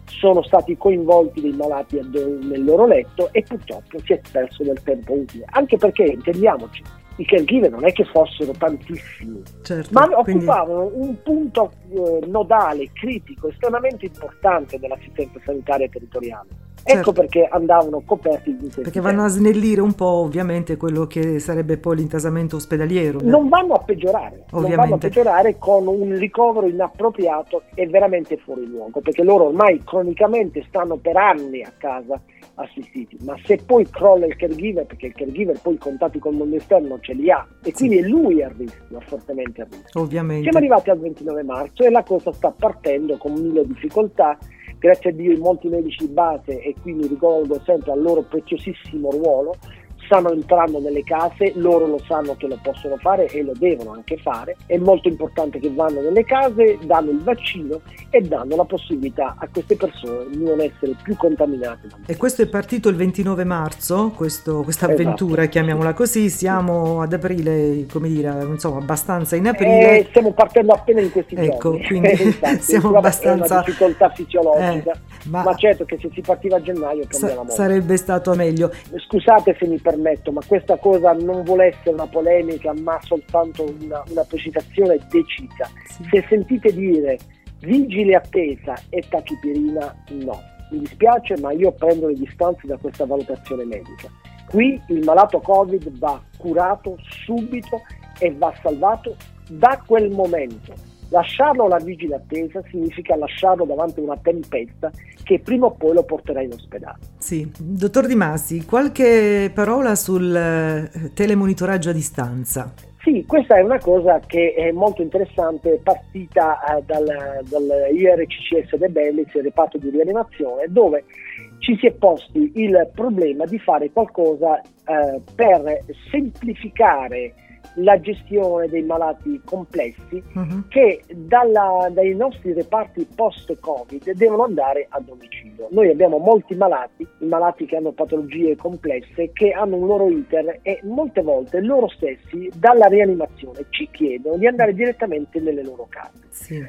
sono stati coinvolti dei malati nel loro letto e purtroppo si è perso del tempo utile. Anche perché, intendiamoci, i caregiver non è che fossero tantissimi, certo, ma quindi... occupavano un punto eh, nodale, critico, estremamente importante dell'assistenza sanitaria territoriale. Ecco certo. Ecco perché andavano coperti di Perché vanno a snellire un po' ovviamente quello che sarebbe poi l'intasamento ospedaliero. Non vanno a peggiorare, ovviamente. non vanno a peggiorare con un ricovero inappropriato e veramente fuori luogo, perché loro ormai cronicamente stanno per anni a casa assistiti, ma se poi crolla il caregiver, perché il caregiver poi i contatti con il mondo esterno ce li ha e quindi è lui a rischio, fortemente a rischio. Ovviamente. Siamo arrivati al 29 marzo e la cosa sta partendo con mille difficoltà, grazie a Dio molti medici di base e qui mi ricordo sempre al loro preziosissimo ruolo, stanno entrando nelle case, loro lo sanno che lo possono fare e lo devono anche fare, è molto importante che vanno nelle case, danno il vaccino e danno la possibilità a queste persone di non essere più contaminate. E questo è partito il 29 marzo, questo, questa esatto. avventura, esatto. chiamiamola così, siamo ad aprile, come dire, insomma abbastanza in aprile. Eh, stiamo partendo appena in questi ecco, giorni. quindi esatto, siamo abbastanza... È una difficoltà fisiologica, eh, ma... ma... certo che se si partiva a gennaio cambia Sa- Sarebbe stato meglio. Scusate se mi permette permetto, ma questa cosa non vuole essere una polemica, ma soltanto una, una precisazione decisa. Sì. Se sentite dire vigile attesa e tachipirina, no. Mi dispiace, ma io prendo le distanze da questa valutazione medica. Qui il malato Covid va curato subito e va salvato da quel momento Lasciarlo alla vigile attesa significa lasciarlo davanti a una tempesta che prima o poi lo porterà in ospedale. Sì, dottor Di Masi, qualche parola sul eh, telemonitoraggio a distanza? Sì, questa è una cosa che è molto interessante, partita eh, dal, dal IRCCS De Bellis, il reparto di rianimazione, dove ci si è posti il problema di fare qualcosa eh, per semplificare la gestione dei malati complessi uh-huh. che dalla, dai nostri reparti post-Covid devono andare a domicilio. Noi abbiamo molti malati, i malati che hanno patologie complesse, che hanno un loro iter e molte volte loro stessi dalla rianimazione ci chiedono di andare direttamente nelle loro case. Sì.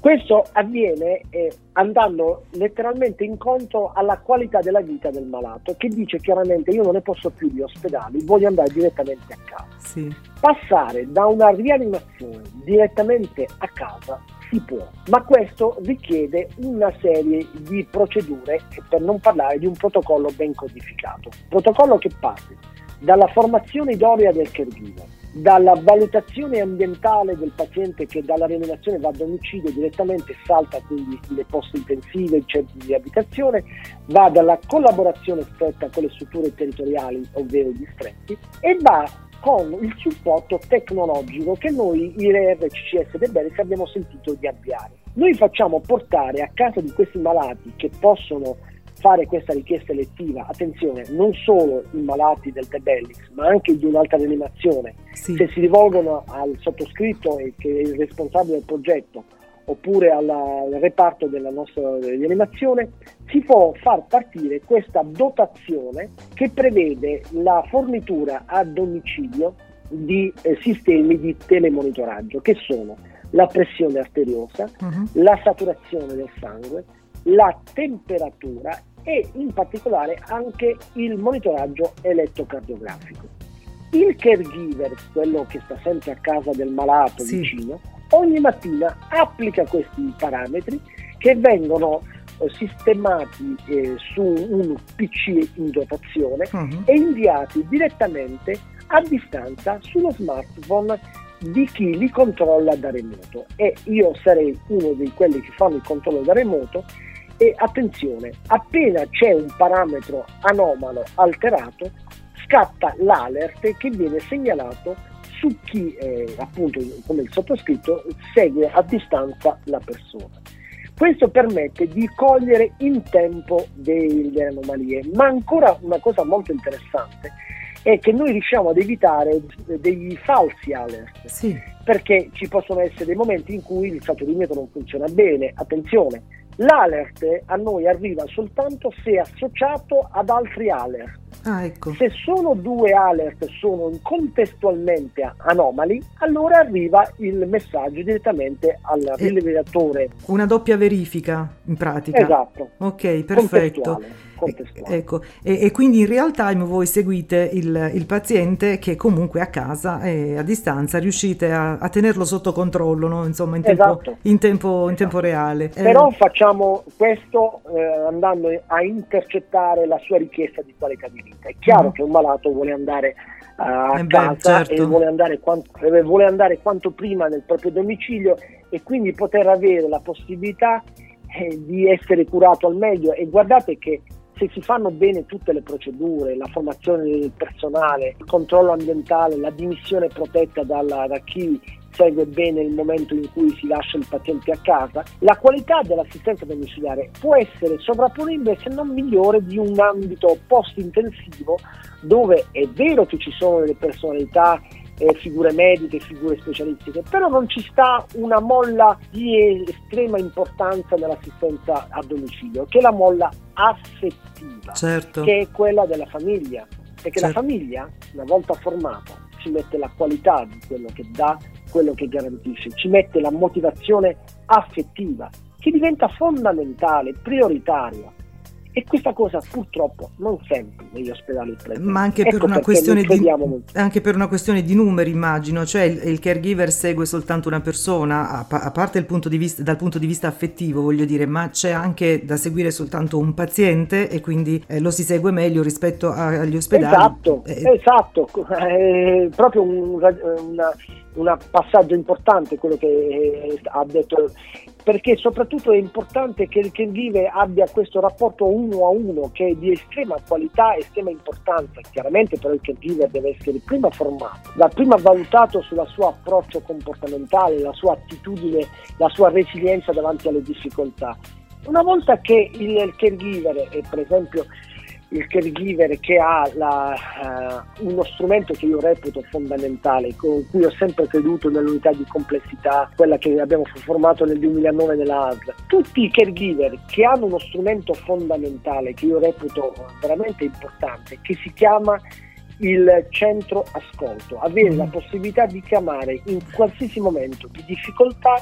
Questo avviene eh, andando letteralmente incontro alla qualità della vita del malato, che dice chiaramente io non ne posso più di ospedali, voglio andare direttamente a casa. Sì. Passare da una rianimazione direttamente a casa si può, ma questo richiede una serie di procedure, per non parlare di un protocollo ben codificato. Protocollo che parte dalla formazione idonea del caregiver, dalla valutazione ambientale del paziente che dalla rianimazione va a domicilio direttamente salta quindi le poste intensive, i centri di abitazione, va dalla collaborazione stretta con le strutture territoriali, ovvero i distretti, e va con il supporto tecnologico che noi IRCCS De Beres abbiamo sentito di avviare. Noi facciamo portare a casa di questi malati che possono fare questa richiesta elettiva, attenzione, non solo i malati del Tebellix, ma anche di un'altra rianimazione, sì. se si rivolgono al sottoscritto che è il responsabile del progetto oppure alla, al reparto della nostra rianimazione, si può far partire questa dotazione che prevede la fornitura a domicilio di eh, sistemi di telemonitoraggio che sono la pressione arteriosa, uh-huh. la saturazione del sangue, la temperatura e in particolare anche il monitoraggio elettrocardiografico. Il caregiver, quello che sta sempre a casa del malato sì. vicino, ogni mattina applica questi parametri che vengono eh, sistemati eh, su un PC in dotazione uh-huh. e inviati direttamente a distanza sullo smartphone di chi li controlla da remoto e io sarei uno di quelli che fanno il controllo da remoto e attenzione, appena c'è un parametro anomalo alterato scatta l'alert che viene segnalato su chi eh, appunto come il sottoscritto segue a distanza la persona. Questo permette di cogliere in tempo delle anomalie, ma ancora una cosa molto interessante è che noi riusciamo ad evitare degli falsi alert, sì. perché ci possono essere dei momenti in cui il saltorimetro non funziona bene, attenzione, l'alert a noi arriva soltanto se associato ad altri alert. Ah, ecco. Se sono due alert sono contestualmente anomali, allora arriva il messaggio direttamente al rilevatore. Una doppia verifica in pratica. Esatto. Ok, perfetto. Ecco, e, e, quindi in real time voi seguite il, il paziente che comunque a casa e a distanza riuscite a, a tenerlo sotto controllo, no? insomma in tempo, esatto. in tempo, in tempo reale. Però eh. facciamo questo eh, andando a intercettare la sua richiesta di qualità di vita. È chiaro mm. che un malato vuole andare uh, a eh casa beh, certo. e vuole andare, quanto, vuole andare quanto prima nel proprio domicilio e quindi poter avere la possibilità eh, di essere curato al meglio e guardate che se si fanno bene tutte le procedure, la formazione del personale, il controllo ambientale, la dimissione protetta dalla, da chi segue bene il momento in cui si lascia il paziente a casa, la qualità dell'assistenza domiciliare può essere sovrapponibile se non migliore di un ambito post-intensivo dove è vero che ci sono delle personalità eh, figure mediche, figure specialistiche, però non ci sta una molla di estrema importanza nell'assistenza a domicilio, che è la molla affettiva, certo. che è quella della famiglia, perché certo. la famiglia, una volta formata, ci mette la qualità di quello che dà, quello che garantisce, ci mette la motivazione affettiva, che diventa fondamentale, prioritaria e questa cosa purtroppo non sempre negli ospedali presenti. Ma anche, ecco per una questione di, anche per una questione di numeri, immagino, cioè il, il caregiver segue soltanto una persona, a, a parte punto vista, dal punto di vista affettivo, voglio dire, ma c'è anche da seguire soltanto un paziente e quindi eh, lo si segue meglio rispetto a, agli ospedali. Esatto, eh, esatto, è proprio un, un passaggio importante quello che eh, ha detto perché soprattutto è importante che il caregiver abbia questo rapporto uno a uno che è di estrema qualità e estrema importanza. Chiaramente però il caregiver deve essere prima formato, da prima valutato sulla sua approccio comportamentale, la sua attitudine, la sua resilienza davanti alle difficoltà. Una volta che il caregiver, per esempio il caregiver che ha la, uh, uno strumento che io reputo fondamentale, con cui ho sempre creduto nell'unità di complessità, quella che abbiamo formato nel 2009 nella ASL. Tutti i caregiver che hanno uno strumento fondamentale che io reputo veramente importante, che si chiama il centro ascolto, avere la mm. possibilità di chiamare in qualsiasi momento di difficoltà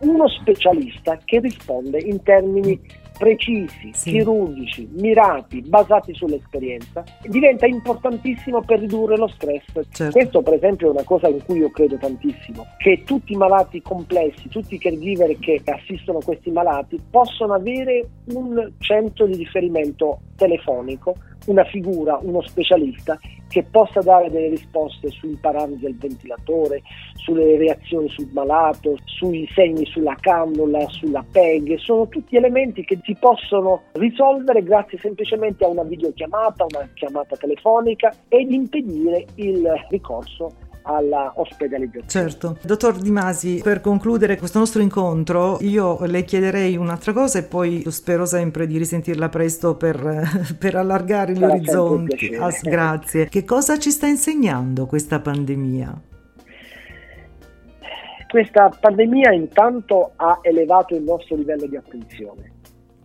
uno specialista che risponde in termini precisi, sì. chirurgici, mirati, basati sull'esperienza, diventa importantissimo per ridurre lo stress. Certo. Questo per esempio è una cosa in cui io credo tantissimo, che tutti i malati complessi, tutti i caregiver che assistono questi malati possono avere un centro di riferimento telefonico una figura, uno specialista che possa dare delle risposte sui parametri del ventilatore, sulle reazioni sul malato, sui segni sulla cannula, sulla PEG, sono tutti elementi che si possono risolvere grazie semplicemente a una videochiamata, una chiamata telefonica ed impedire il ricorso alla ospedalizzazione. Certo. Dottor Di Masi, per concludere questo nostro incontro, io le chiederei un'altra cosa e poi spero sempre di risentirla presto per, per allargare gli Sarà orizzonti. Ah, grazie. Che cosa ci sta insegnando questa pandemia? Questa pandemia intanto ha elevato il nostro livello di attenzione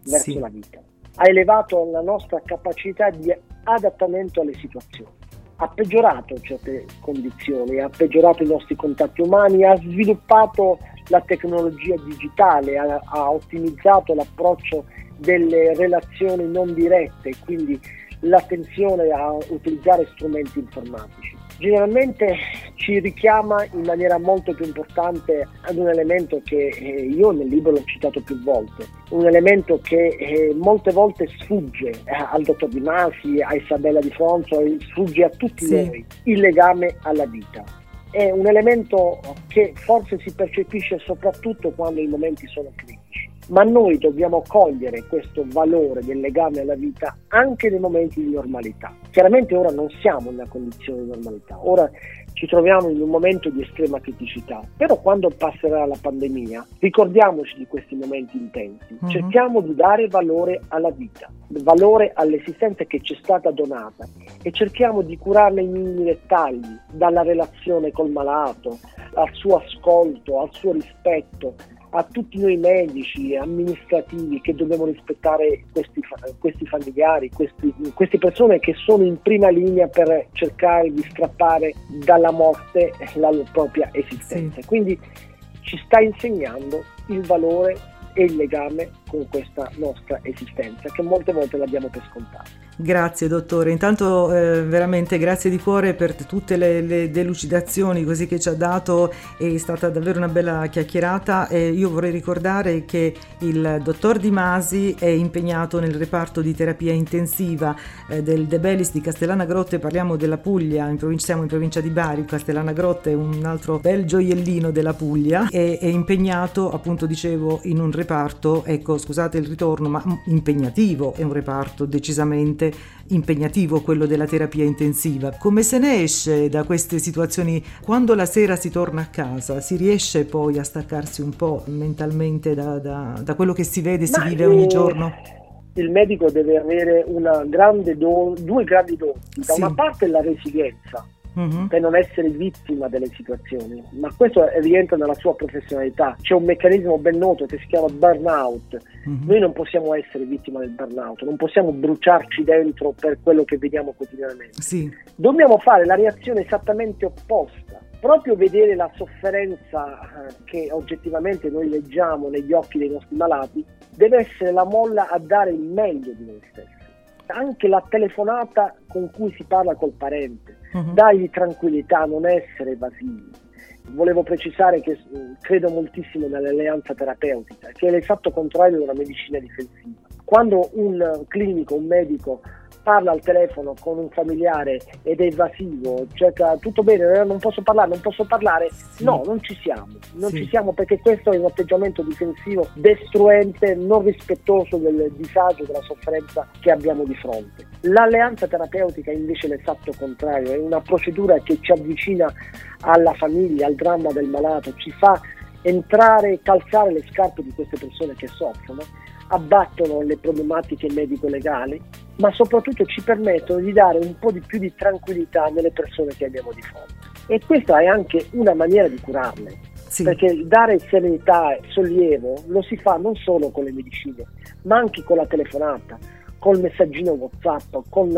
verso sì. la vita, ha elevato la nostra capacità di adattamento alle situazioni ha peggiorato certe condizioni, ha peggiorato i nostri contatti umani, ha sviluppato la tecnologia digitale, ha, ha ottimizzato l'approccio delle relazioni non dirette, quindi l'attenzione a utilizzare strumenti informatici. Generalmente ci richiama in maniera molto più importante ad un elemento che eh, io nel libro l'ho citato più volte, un elemento che eh, molte volte sfugge eh, al dottor Di Masi, a Isabella Di Fronzo, sfugge a tutti sì. noi, il legame alla vita. È un elemento che forse si percepisce soprattutto quando i momenti sono critici ma noi dobbiamo cogliere questo valore del legame alla vita anche nei momenti di normalità. Chiaramente ora non siamo in una condizione di normalità, ora ci troviamo in un momento di estrema criticità, però quando passerà la pandemia ricordiamoci di questi momenti intensi, uh-huh. cerchiamo di dare valore alla vita, valore all'esistenza che ci è stata donata e cerchiamo di curarne i minimi dettagli, dalla relazione col malato, al suo ascolto, al suo rispetto, a tutti noi medici, amministrativi che dobbiamo rispettare questi, questi familiari, questi, queste persone che sono in prima linea per cercare di strappare dalla morte la propria esistenza. Sì. Quindi ci sta insegnando il valore e il legame con questa nostra esistenza che molte volte l'abbiamo per scontata. Grazie dottore, intanto eh, veramente grazie di cuore per tutte le, le, delucidazioni così che ci ha dato, è stata davvero una bella chiacchierata. E io vorrei ricordare che il dottor Di Masi è impegnato nel reparto di terapia intensiva eh, del De Bellis di Castellana Grotte, parliamo della Puglia, in provincia, siamo in provincia di Bari, Castellana Grotte è un altro bel gioiellino della Puglia, e è impegnato appunto dicevo in un reparto, ecco scusate il ritorno, ma impegnativo, è un reparto decisamente impegnativo quello della terapia intensiva. Come se ne esce da queste situazioni quando la sera si torna a casa? Si riesce poi a staccarsi un po' mentalmente da, da, da quello che si vede e si vive ogni giorno? Il medico deve avere grande do, due grandi doni. Da sì. una parte la resilienza, uh-huh. per non essere vittima delle situazioni, ma questo rientra nella sua professionalità. C'è un meccanismo ben noto che si chiama burnout. Uh-huh. Noi non possiamo essere vittima del burnout, non possiamo bruciarci dentro per quello che vediamo quotidianamente. Sì. Dobbiamo fare la reazione esattamente opposta proprio vedere la sofferenza eh, che oggettivamente noi leggiamo negli occhi dei nostri malati deve essere la molla a dare il meglio di noi stessi. Anche la telefonata con cui si parla col parente, uh-huh. dargli tranquillità, non essere evasivi. Volevo precisare che credo moltissimo nell'alleanza terapeutica, che è l'esatto contrario di una medicina difensiva. Quando un clinico, un medico parla al telefono con un familiare ed è evasivo, cerca tutto bene, eh, non posso parlare, non posso parlare, sì. no, non ci siamo, non sì. ci siamo perché questo è un atteggiamento difensivo destruente, non rispettoso del disagio, della sofferenza che abbiamo di fronte. L'alleanza terapeutica invece è l'esatto contrario, è una procedura che ci avvicina alla famiglia, al dramma del malato, ci fa entrare e calzare le scarpe di queste persone che soffrono, abbattono le problematiche medico-legali ma soprattutto ci permettono di dare un po' di più di tranquillità nelle persone che abbiamo di fronte. E questa è anche una maniera di curarle, sì. perché dare serenità e sollievo lo si fa non solo con le medicine, ma anche con la telefonata, col messaggino WhatsApp, con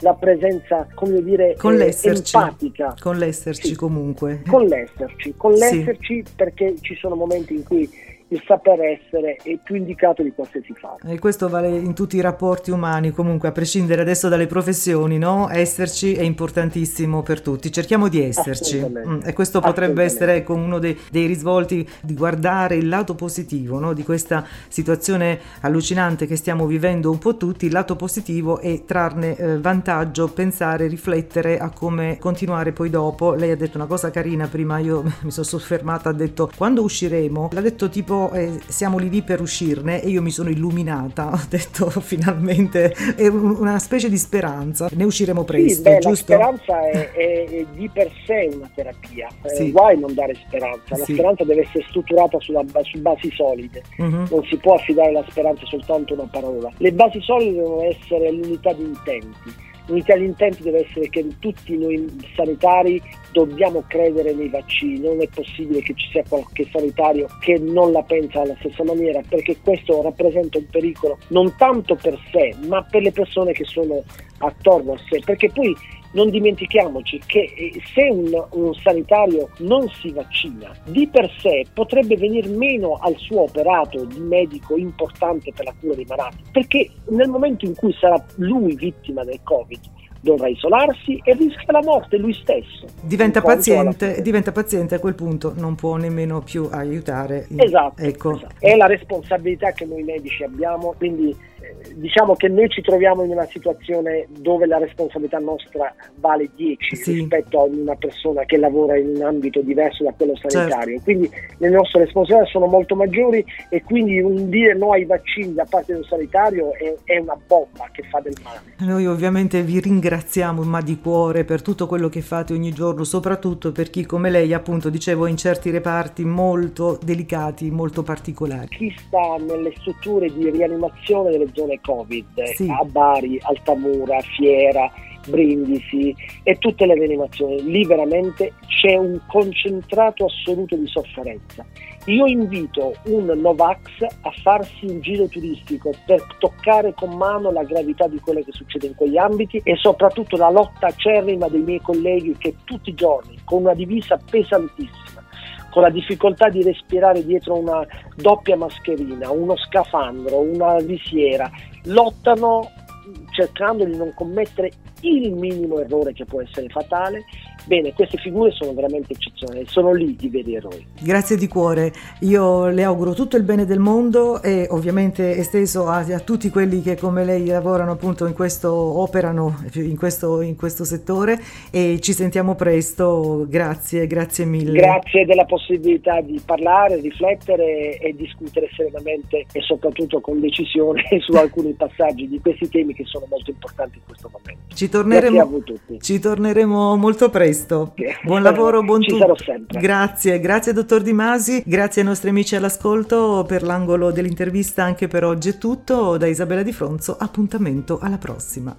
la presenza, come dire, con eh, empatica. Con l'esserci sì. comunque. Con l'esserci, con l'esserci sì. perché ci sono momenti in cui il saper essere è più indicato di qualsiasi fatto. E questo vale in tutti i rapporti umani, comunque a prescindere adesso dalle professioni, no? Esserci è importantissimo per tutti, cerchiamo di esserci mm, e questo potrebbe essere ecco, uno dei, dei, risvolti di guardare il lato positivo no? di questa situazione allucinante che stiamo vivendo un po' tutti, il lato positivo è trarne eh, vantaggio, pensare, riflettere a come continuare poi dopo. Lei ha detto una cosa carina prima, io mi sono soffermata, ha detto quando usciremo, l'ha detto tipo eh, siamo lì lì per uscirne e io mi sono illuminata, ho detto finalmente è una specie di speranza, ne usciremo presto, sì, beh, giusto? La speranza è, è, è, di per sé una terapia, sì. guai non dare speranza, la sì. speranza deve essere strutturata sulla, su basi solide, uh-huh. non si può affidare la speranza soltanto a una parola, le basi solide devono essere l'unità di intenti L'unità di intenti deve essere che tutti noi sanitari dobbiamo credere nei vaccini, non è possibile che ci sia qualche sanitario che non la pensa alla stessa maniera, perché questo rappresenta un pericolo non tanto per sé, ma per le persone che sono attorno a sé, perché poi non dimentichiamoci che eh, se un, un sanitario non si vaccina, di per sé potrebbe venire meno al suo operato di medico importante per la cura dei malati, perché nel momento in cui sarà lui vittima del Covid, dovrà isolarsi e rischia la morte lui stesso. Diventa paziente, diventa paziente, a quel punto non può nemmeno più aiutare. Esatto, ecco. esatto. È la responsabilità che noi medici abbiamo, quindi diciamo che noi ci troviamo in una situazione dove la responsabilità nostra vale 10 sì. rispetto a una persona che lavora in un ambito diverso da quello sanitario. Certo. Quindi le nostre responsabilità sono molto maggiori e quindi un dire no ai vaccini da parte di un sanitario è, è una bomba che fa del male. Noi ovviamente vi ringraziamo ma di cuore per tutto quello che fate ogni giorno, soprattutto per chi come lei appunto dicevo in certi reparti molto delicati, molto particolari. Chi sta nelle strutture di rianimazione delle zone Covid sì. a Bari, Altamura, Fiera, Brindisi e tutte le rianimazioni. Lì veramente c'è un concentrato assoluto di sofferenza. Io invito un Novax a farsi un giro turistico per toccare con mano la gravità di quello che succede in quegli ambiti e soprattutto la lotta acerrima dei miei colleghi che tutti i giorni con una divisa pesantissima con la difficoltà di respirare dietro una doppia mascherina, uno scafandro, una visiera, lottano cercando di non commettere il minimo errore che può essere fatale Bene, queste figure sono veramente eccezionali, sono lì i veri eroi. Grazie di cuore, io le auguro tutto il bene del mondo e ovviamente esteso a, a tutti quelli che come lei lavorano appunto in questo, operano in questo, in questo settore e ci sentiamo presto, grazie, grazie mille. Grazie della possibilità di parlare, riflettere e discutere serenamente e soprattutto con decisione su alcuni passaggi di questi temi che sono molto importanti in questo momento. Ci torneremo, ci torneremo molto presto presto. Buon lavoro, buon tutto. Grazie, grazie dottor Di Masi, grazie ai nostri amici all'ascolto per l'angolo dell'intervista anche per oggi è tutto. Da Isabella Di Fronzo, appuntamento alla prossima.